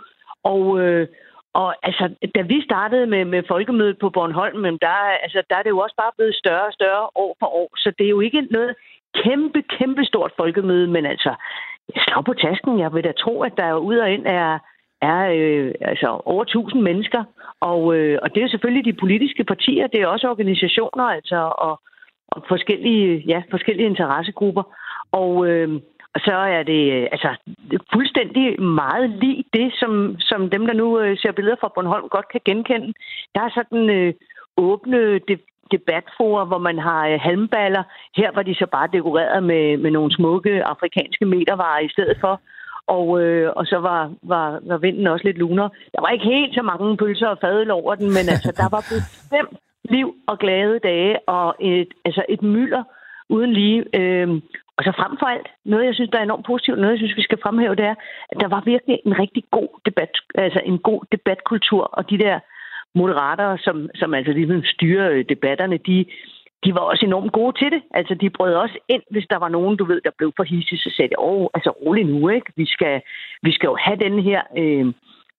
Og, øh, og altså, da vi startede med, med folkemødet på Bornholm, der, altså, der er det jo også bare blevet større og større år for år. Så det er jo ikke noget kæmpe, kæmpe stort folkemøde, men altså, slag på tasken. Jeg vil da tro, at der ud og ind er, er øh, altså over 1000 mennesker. Og, øh, og det er selvfølgelig de politiske partier, det er også organisationer, altså, og, og forskellige, ja, forskellige interessegrupper. Og, øh, og så er det altså fuldstændig meget lige det, som, som dem, der nu øh, ser billeder fra Bornholm, godt kan genkende. Der er sådan øh, åbne de- debatforer, hvor man har øh, halmballer. Her var de så bare dekoreret med, med nogle smukke afrikanske metervarer i stedet for. Og, øh, og så var, var, var vinden også lidt lunere. Der var ikke helt så mange pølser og fadøl over den, men altså, der var bestemt liv og glade dage, og et, altså et mylder uden lige. Øh, og så frem for alt, noget jeg synes, der er enormt positivt, noget jeg synes, vi skal fremhæve, det er, at der var virkelig en rigtig god debat, altså en god debatkultur, og de der moderater, som, som altså ligesom styrer øh, debatterne, de, de var også enormt gode til det. Altså, de brød også ind, hvis der var nogen, du ved, der blev for hissig, så sagde de, åh, altså rolig nu, ikke? Vi skal, vi skal jo have den her... Øh,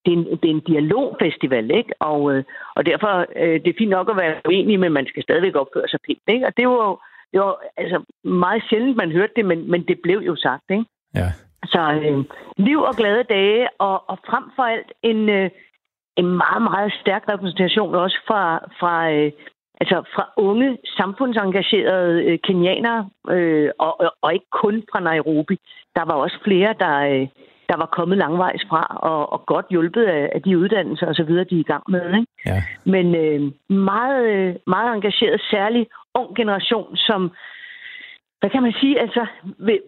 det er, en, det er en dialogfestival, ikke? Og, øh, og derfor øh, det er fint nok at være uenig, men man skal stadigvæk opføre sig pænt, ikke? Og det var jo det var altså meget sjældent, man hørte det, men, men det blev jo sagt, ikke? Ja. Så øh, liv og glade dage, og, og frem for alt en, øh, en meget, meget stærk repræsentation også fra, fra, øh, altså fra unge, samfundsengagerede øh, kenianere, øh, og, og, og ikke kun fra Nairobi. Der var også flere, der, øh, der var kommet langvejs fra, og, og godt hjulpet af, af de uddannelser osv., de er i gang med. Ikke? Ja. Men øh, meget, øh, meget engageret, særlig ung generation, som, hvad kan man sige, altså,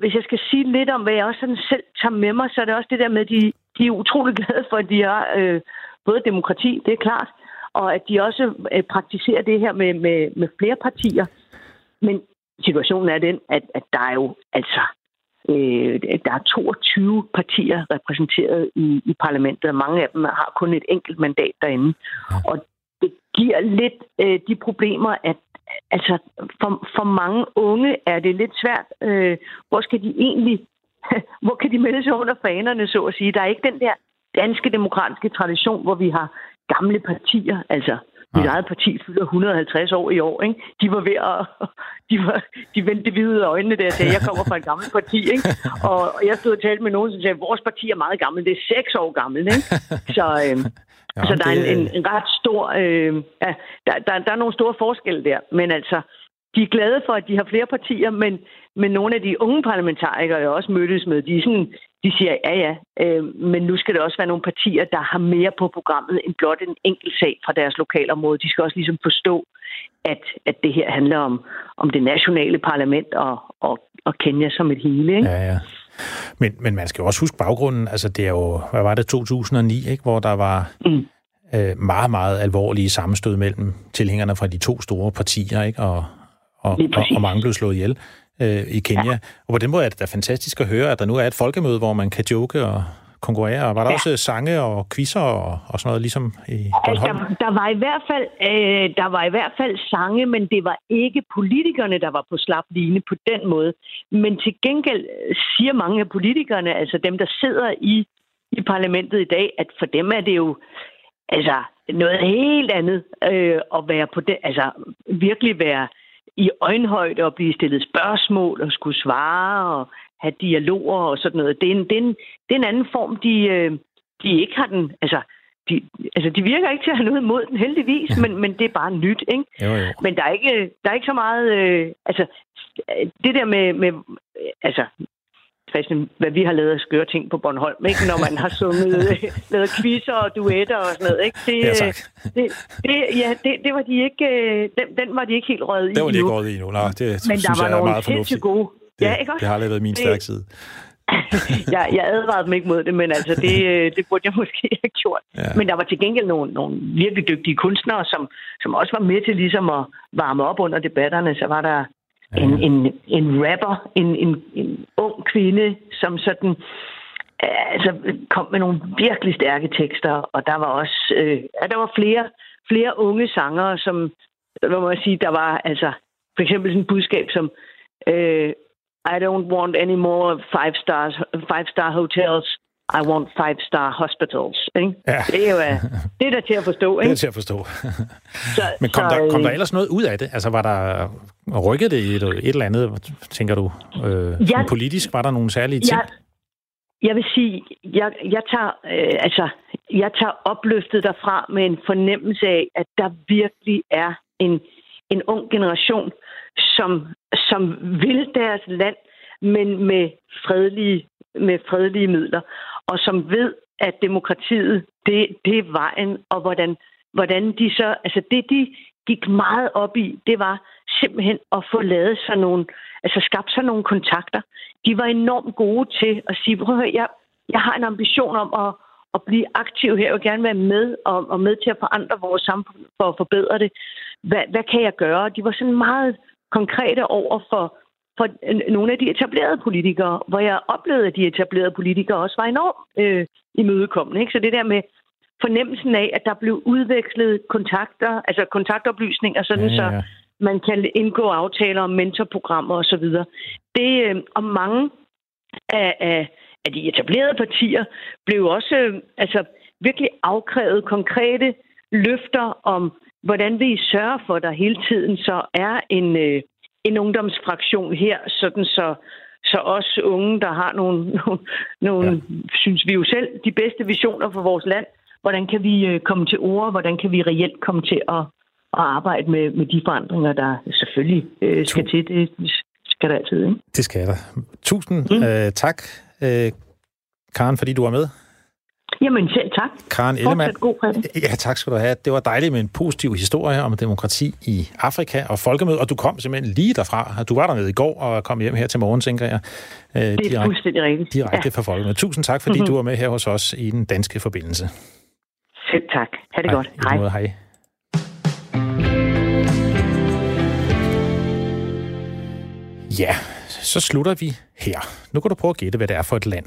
hvis jeg skal sige lidt om, hvad jeg også sådan selv tager med mig, så er det også det der med, at de, de er utrolig glade for, at de har øh, både demokrati, det er klart, og at de også øh, praktiserer det her med, med, med flere partier. Men situationen er den, at, at der er jo altså øh, der er 22 partier repræsenteret i, i parlamentet, og mange af dem har kun et enkelt mandat derinde. Og det giver lidt øh, de problemer, at altså for, for mange unge er det lidt svært. Øh, hvor skal de egentlig, hvor kan de melde sig under fanerne, så at sige? Der er ikke den der danske demokratiske tradition, hvor vi har gamle partier, altså mit eget parti fylder 150 år i år, ikke? De var ved at... De, var, de vendte det af øjnene, der sagde, jeg kommer fra et gammelt parti, ikke? Og, jeg stod og talte med nogen, som sagde, vores parti er meget gammelt, det er seks år gammelt, ikke? Så, øh, ja, så der er en, en, en ret stor... Øh, ja, der, der, der er nogle store forskelle der, men altså, de er glade for, at de har flere partier, men, men nogle af de unge parlamentarikere, jeg også mødtes med, de, sådan, de siger, ja ja, øh, men nu skal det også være nogle partier, der har mere på programmet end blot en enkelt sag fra deres lokalområde. De skal også ligesom forstå, at, at det her handler om, om det nationale parlament og, og, og Kenya som et hele. Ikke? Ja, ja. Men, men man skal jo også huske baggrunden. Altså, det er jo, hvad var det, 2009, ikke? hvor der var mm. øh, meget, meget alvorlige sammenstød mellem tilhængerne fra de to store partier, ikke? Og, og, og, og mange blev slået ihjel øh, i Kenya. Ja. Og på den måde er det da fantastisk at høre, at der nu er et folkemøde, hvor man kan joke og konkurrere. Og var der ja. også sange og quizzer og, og sådan noget, ligesom i Bornholm? Altså, der, der, var i hvert fald, øh, der var i hvert fald sange, men det var ikke politikerne, der var på slap line på den måde. Men til gengæld siger mange af politikerne, altså dem, der sidder i, i parlamentet i dag, at for dem er det jo altså noget helt andet øh, at være på det, altså virkelig være i øjenhøjde og blive stillet spørgsmål og skulle svare og have dialoger og sådan noget. Det er en, det er en, det er en anden form, de, øh, de ikke har den... Altså, de, altså, de virker ikke til at have noget imod den, heldigvis, men, men det er bare nyt, ikke? Jo, jo. Men der er ikke, der er ikke så meget... Øh, altså, det der med... med altså, Christian, hvad vi har lavet af skøre ting på Bornholm, ikke? når man har sunget, lavet quizzer og duetter og sådan noget. Ikke? Det, ja, det, det, ja, det, det var de ikke, den, den var de ikke helt røget i Det var de ikke røget i endnu. Nej, det Men synes der var jeg er nogle meget fornuftigt. gode. Det, ja, ikke også? det har aldrig været min stærke side. jeg, jeg advarede dem ikke mod det, men altså det, øh, det burde jeg måske have gjort. Ja. Men der var til gengæld nogle, nogle virkelig dygtige kunstnere, som, som også var med til ligesom at varme op under debatterne. Så var der en, en, en rapper, en, en, en ung kvinde, som sådan altså, kom med nogle virkelig stærke tekster, og der var også øh, ja, der var flere, flere unge sangere, som, hvad må jeg sige, der var altså for eksempel sådan et budskab som øh, I don't want any more five stars, five star hotels. I want five-star hospitals. Ikke? Ja. Det er jo øh, det er der til at forstå. Ikke? Det er til at forstå. så, Men kom, så, der, kom der øh, ellers noget ud af det? Altså var der rykket det et, et eller andet, tænker du? Øh, ja, politisk var der nogle særlige ting? Ja, jeg vil sige, jeg, jeg, tager, øh, altså, jeg tager opløftet derfra med en fornemmelse af, at der virkelig er en, en ung generation, som, som vil deres land, men med fredelige, med fredelige midler, og som ved, at demokratiet, det, det er vejen, og hvordan, hvordan de så, altså det de gik meget op i, det var simpelthen at få lavet sig nogle, altså skabt sig nogle kontakter. De var enormt gode til at sige, prøv at høre, jeg, jeg har en ambition om at, at blive aktiv her. Jeg vil gerne være med og, og med til at forandre vores samfund for at forbedre det. Hvad, hvad kan jeg gøre? De var sådan meget konkrete over for, for nogle af de etablerede politikere, hvor jeg oplevede, at de etablerede politikere også var enormt øh, imødekommende. Ikke? Så det der med fornemmelsen af, at der blev udvekslet kontakter, altså kontaktoplysninger, sådan ja, ja, så man kan indgå aftaler om mentorprogrammer osv. Det, øh, og mange af, af, af de etablerede partier blev også øh, altså, virkelig afkrævet konkrete løfter om, hvordan vi sørger for, at der hele tiden så er en, øh, en ungdomsfraktion her, sådan så, så os unge, der har nogle, nogle, nogle ja. synes vi jo selv, de bedste visioner for vores land, hvordan kan vi øh, komme til ord, hvordan kan vi reelt komme til at, at arbejde med, med de forandringer, der selvfølgelig øh, skal til. Det skal der altid, ikke? Det skal der. Tusind mm. øh, tak, øh, Karen, fordi du var med. Jamen selv tak. Karen Ellemann. Ja, tak skal du have. Det var dejligt med en positiv historie om demokrati i Afrika og folkemøde, og du kom simpelthen lige derfra. Du var dernede i går og kom hjem her til morgen, tænker jeg. Øh, det er direkte, fuldstændig rigtigt. Direkte ja. fra folkemødet. Tusind tak, fordi mm-hmm. du var med her hos os i den danske forbindelse. Selv tak. Ha' det hej. godt. Hej. Måde, hej. Ja, så slutter vi her. Nu kan du prøve at gætte, hvad det er for et land.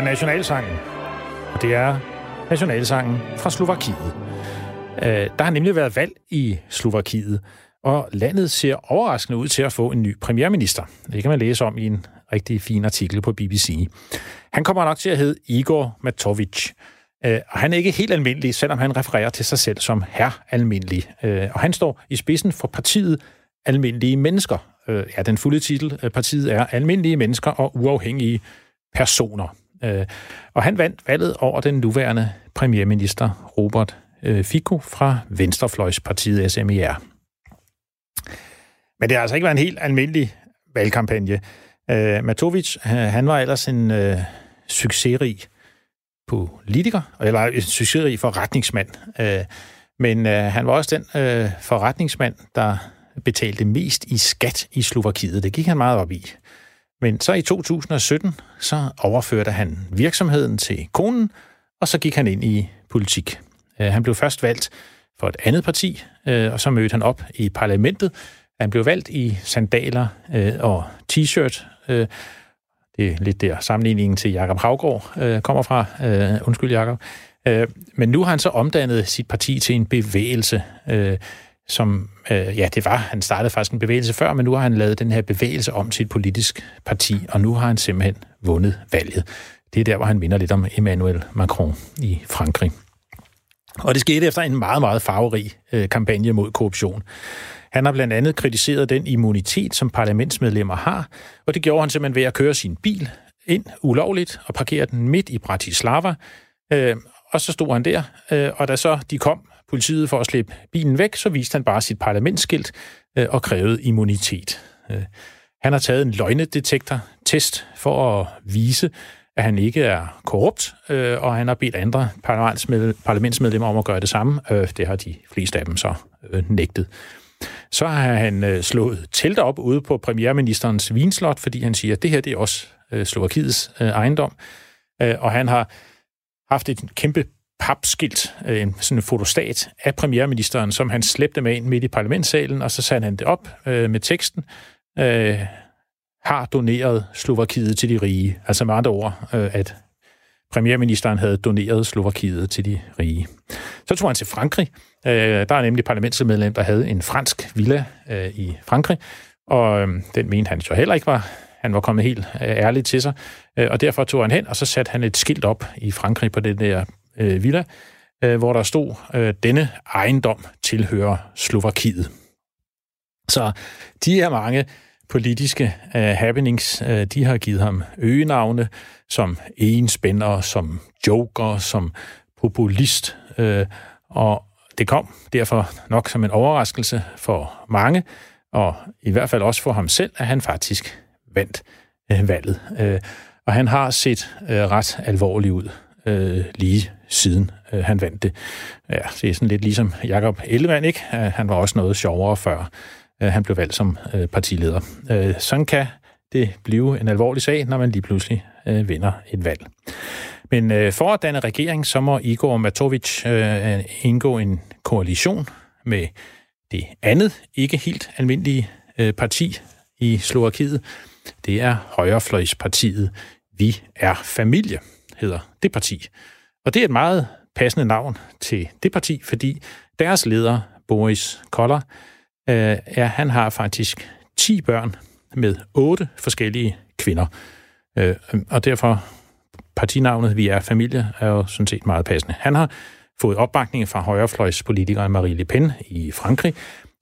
Er nationalsangen, og det er nationalsangen fra Slovakiet. Øh, der har nemlig været valg i Slovakiet, og landet ser overraskende ud til at få en ny premierminister. Det kan man læse om i en rigtig fin artikel på BBC. Han kommer nok til at hedde Igor Matovic. Øh, og han er ikke helt almindelig, selvom han refererer til sig selv som herr almindelig. Øh, og han står i spidsen for partiet Almindelige Mennesker. Ja, den fulde titel, partiet er Almindelige Mennesker og Uafhængige Personer. Øh, og han vandt valget over den nuværende premierminister Robert øh, Fico fra Venstrefløjspartiet SMIR. Men det har altså ikke været en helt almindelig valgkampagne. Øh, Matovic, øh, han var ellers en øh, succesrig politiker, eller en succesrig forretningsmand. Øh, men øh, han var også den øh, forretningsmand, der betalte mest i skat i Slovakiet. Det gik han meget op i. Men så i 2017, så overførte han virksomheden til konen, og så gik han ind i politik. Øh, han blev først valgt for et andet parti, øh, og så mødte han op i parlamentet. Han blev valgt i sandaler øh, og t-shirt. Det er lidt der sammenligningen til Jakob Havgård kommer fra. Undskyld, Jakob. Men nu har han så omdannet sit parti til en bevægelse, som, øh, ja, det var, han startede faktisk en bevægelse før, men nu har han lavet den her bevægelse om til et politisk parti, og nu har han simpelthen vundet valget. Det er der, hvor han minder lidt om Emmanuel Macron i Frankrig. Og det skete efter en meget, meget farverig øh, kampagne mod korruption. Han har blandt andet kritiseret den immunitet, som parlamentsmedlemmer har, og det gjorde han simpelthen ved at køre sin bil ind ulovligt og parkere den midt i Bratislava. Øh, og så stod han der, øh, og da så de kom politiet for at slippe bilen væk, så viste han bare sit parlamentsskilt øh, og krævede immunitet. Øh, han har taget en løgnedetektor-test for at vise, at han ikke er korrupt, øh, og han har bedt andre parlamentsmedlemmer om at gøre det samme. Øh, det har de fleste af dem så øh, nægtet. Så har han øh, slået telt op ude på premierministerens vinslot, fordi han siger, at det her det er også øh, Slovakiets øh, ejendom. Øh, og han har haft et kæmpe papskilt, øh, en, sådan en fotostat af premierministeren, som han slæbte med ind midt i parlamentssalen, og så satte han det op øh, med teksten, øh, har doneret Slovakiet til de rige. Altså med andre ord, øh, at premierministeren havde doneret Slovakiet til de rige. Så tog han til Frankrig. Øh, der er nemlig parlamentsmedlem, der havde en fransk villa øh, i Frankrig, og øh, den mente han jo heller ikke var han var kommet helt øh, ærligt til sig, øh, og derfor tog han hen, og så satte han et skilt op i Frankrig på den der øh, villa, øh, hvor der stod, øh, denne ejendom tilhører Slovakiet. Så de her mange politiske uh, happenings, uh, de har givet ham øgenavne som enspænder, som joker, som populist, uh, og det kom derfor nok som en overraskelse for mange, og i hvert fald også for ham selv, at han faktisk vandt uh, valget. Uh, og han har set uh, ret alvorlig ud uh, lige siden øh, han vandt det. Ja, det er sådan lidt ligesom Jakob Ellemann, ikke? Øh, han var også noget sjovere før øh, han blev valgt som øh, partileder. Øh, sådan kan det blive en alvorlig sag, når man lige pludselig øh, vinder et valg. Men øh, for at danne regering, så må Igor Matovic øh, indgå en koalition med det andet, ikke helt almindelige øh, parti i Slovakiet. Det er Højrefløjspartiet Vi er Familie, hedder det parti. Og det er et meget passende navn til det parti, fordi deres leder, Boris Koller, øh, er, han har faktisk 10 børn med otte forskellige kvinder. Øh, og derfor partinavnet Vi er familie er jo sådan set meget passende. Han har fået opbakning fra højrefløjspolitikeren Marie Le Pen i Frankrig,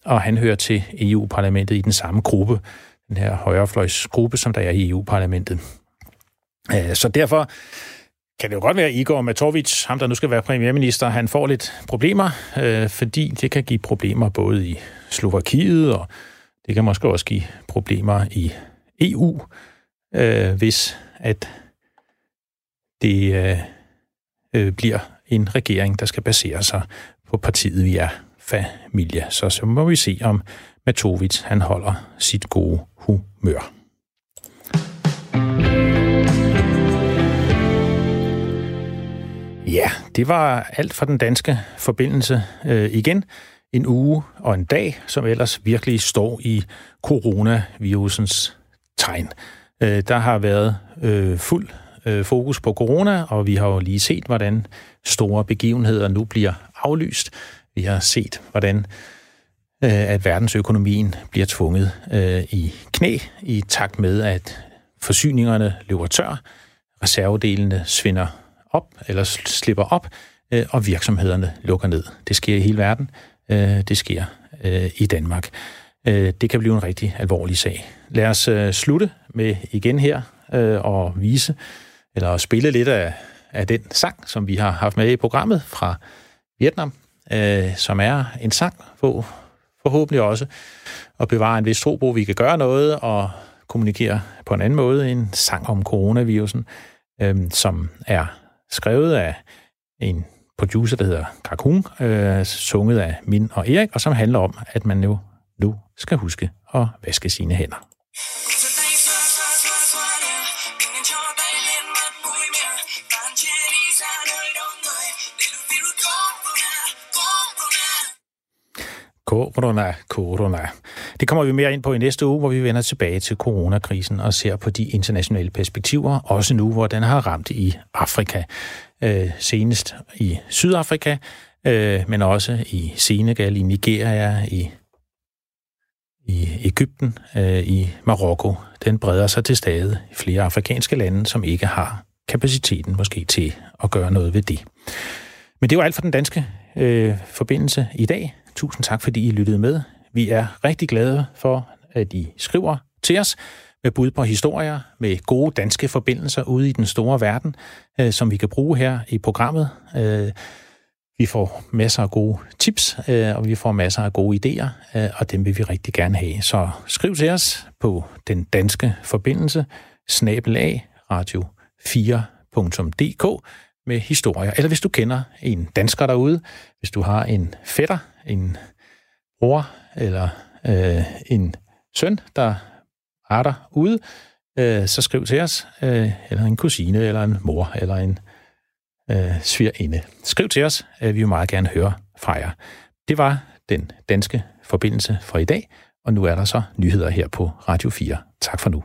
og han hører til EU-parlamentet i den samme gruppe, den her højrefløjsgruppe, som der er i EU-parlamentet. Øh, så derfor kan det jo godt være, at Igor Matovic, ham der nu skal være premierminister, han får lidt problemer, øh, fordi det kan give problemer både i Slovakiet, og det kan måske også give problemer i EU, øh, hvis at det øh, øh, bliver en regering, der skal basere sig på partiet vi er familie. Så så må vi se, om Matovic han holder sit gode humør. Ja, det var alt for den danske forbindelse øh, igen. En uge og en dag, som ellers virkelig står i coronavirusens tegn. Øh, der har været øh, fuld øh, fokus på corona, og vi har jo lige set, hvordan store begivenheder nu bliver aflyst. Vi har set, hvordan øh, at verdensøkonomien bliver tvunget øh, i knæ i takt med, at forsyningerne løber tør, reservedelene svinder op, eller slipper op, øh, og virksomhederne lukker ned. Det sker i hele verden. Øh, det sker øh, i Danmark. Øh, det kan blive en rigtig alvorlig sag. Lad os øh, slutte med igen her øh, og vise, eller spille lidt af, af den sang, som vi har haft med i programmet fra Vietnam, som er en sang, hvor forhåbentlig også at bevare en vis tro på, at vi kan gøre noget og kommunikere på en anden måde. En sang om coronavirusen, som er skrevet af en producer, der hedder Kakun, øh, sunget af Min og Erik, og som handler om, at man jo nu skal huske at vaske sine hænder. Corona, corona. Det kommer vi mere ind på i næste uge, hvor vi vender tilbage til coronakrisen og ser på de internationale perspektiver, også nu, hvor den har ramt i Afrika. Øh, senest i Sydafrika, øh, men også i Senegal, i Nigeria, i, i Ægypten, øh, i Marokko. Den breder sig til stede i flere afrikanske lande, som ikke har kapaciteten måske til at gøre noget ved det. Men det var alt for den danske øh, forbindelse i dag. Tusind tak, fordi I lyttede med. Vi er rigtig glade for, at I skriver til os med bud på historier, med gode danske forbindelser ude i den store verden, øh, som vi kan bruge her i programmet. Øh, vi får masser af gode tips, øh, og vi får masser af gode idéer, øh, og dem vil vi rigtig gerne have. Så skriv til os på den danske forbindelse, snabel radio4.dk med historier. Eller hvis du kender en dansker derude, hvis du har en fætter, en bror eller øh, en søn, der er derude, øh, så skriv til os, øh, eller en kusine, eller en mor, eller en øh, svigerinde. Skriv til os, øh, vi vil meget gerne høre fra jer. Det var den danske forbindelse for i dag, og nu er der så nyheder her på Radio 4. Tak for nu.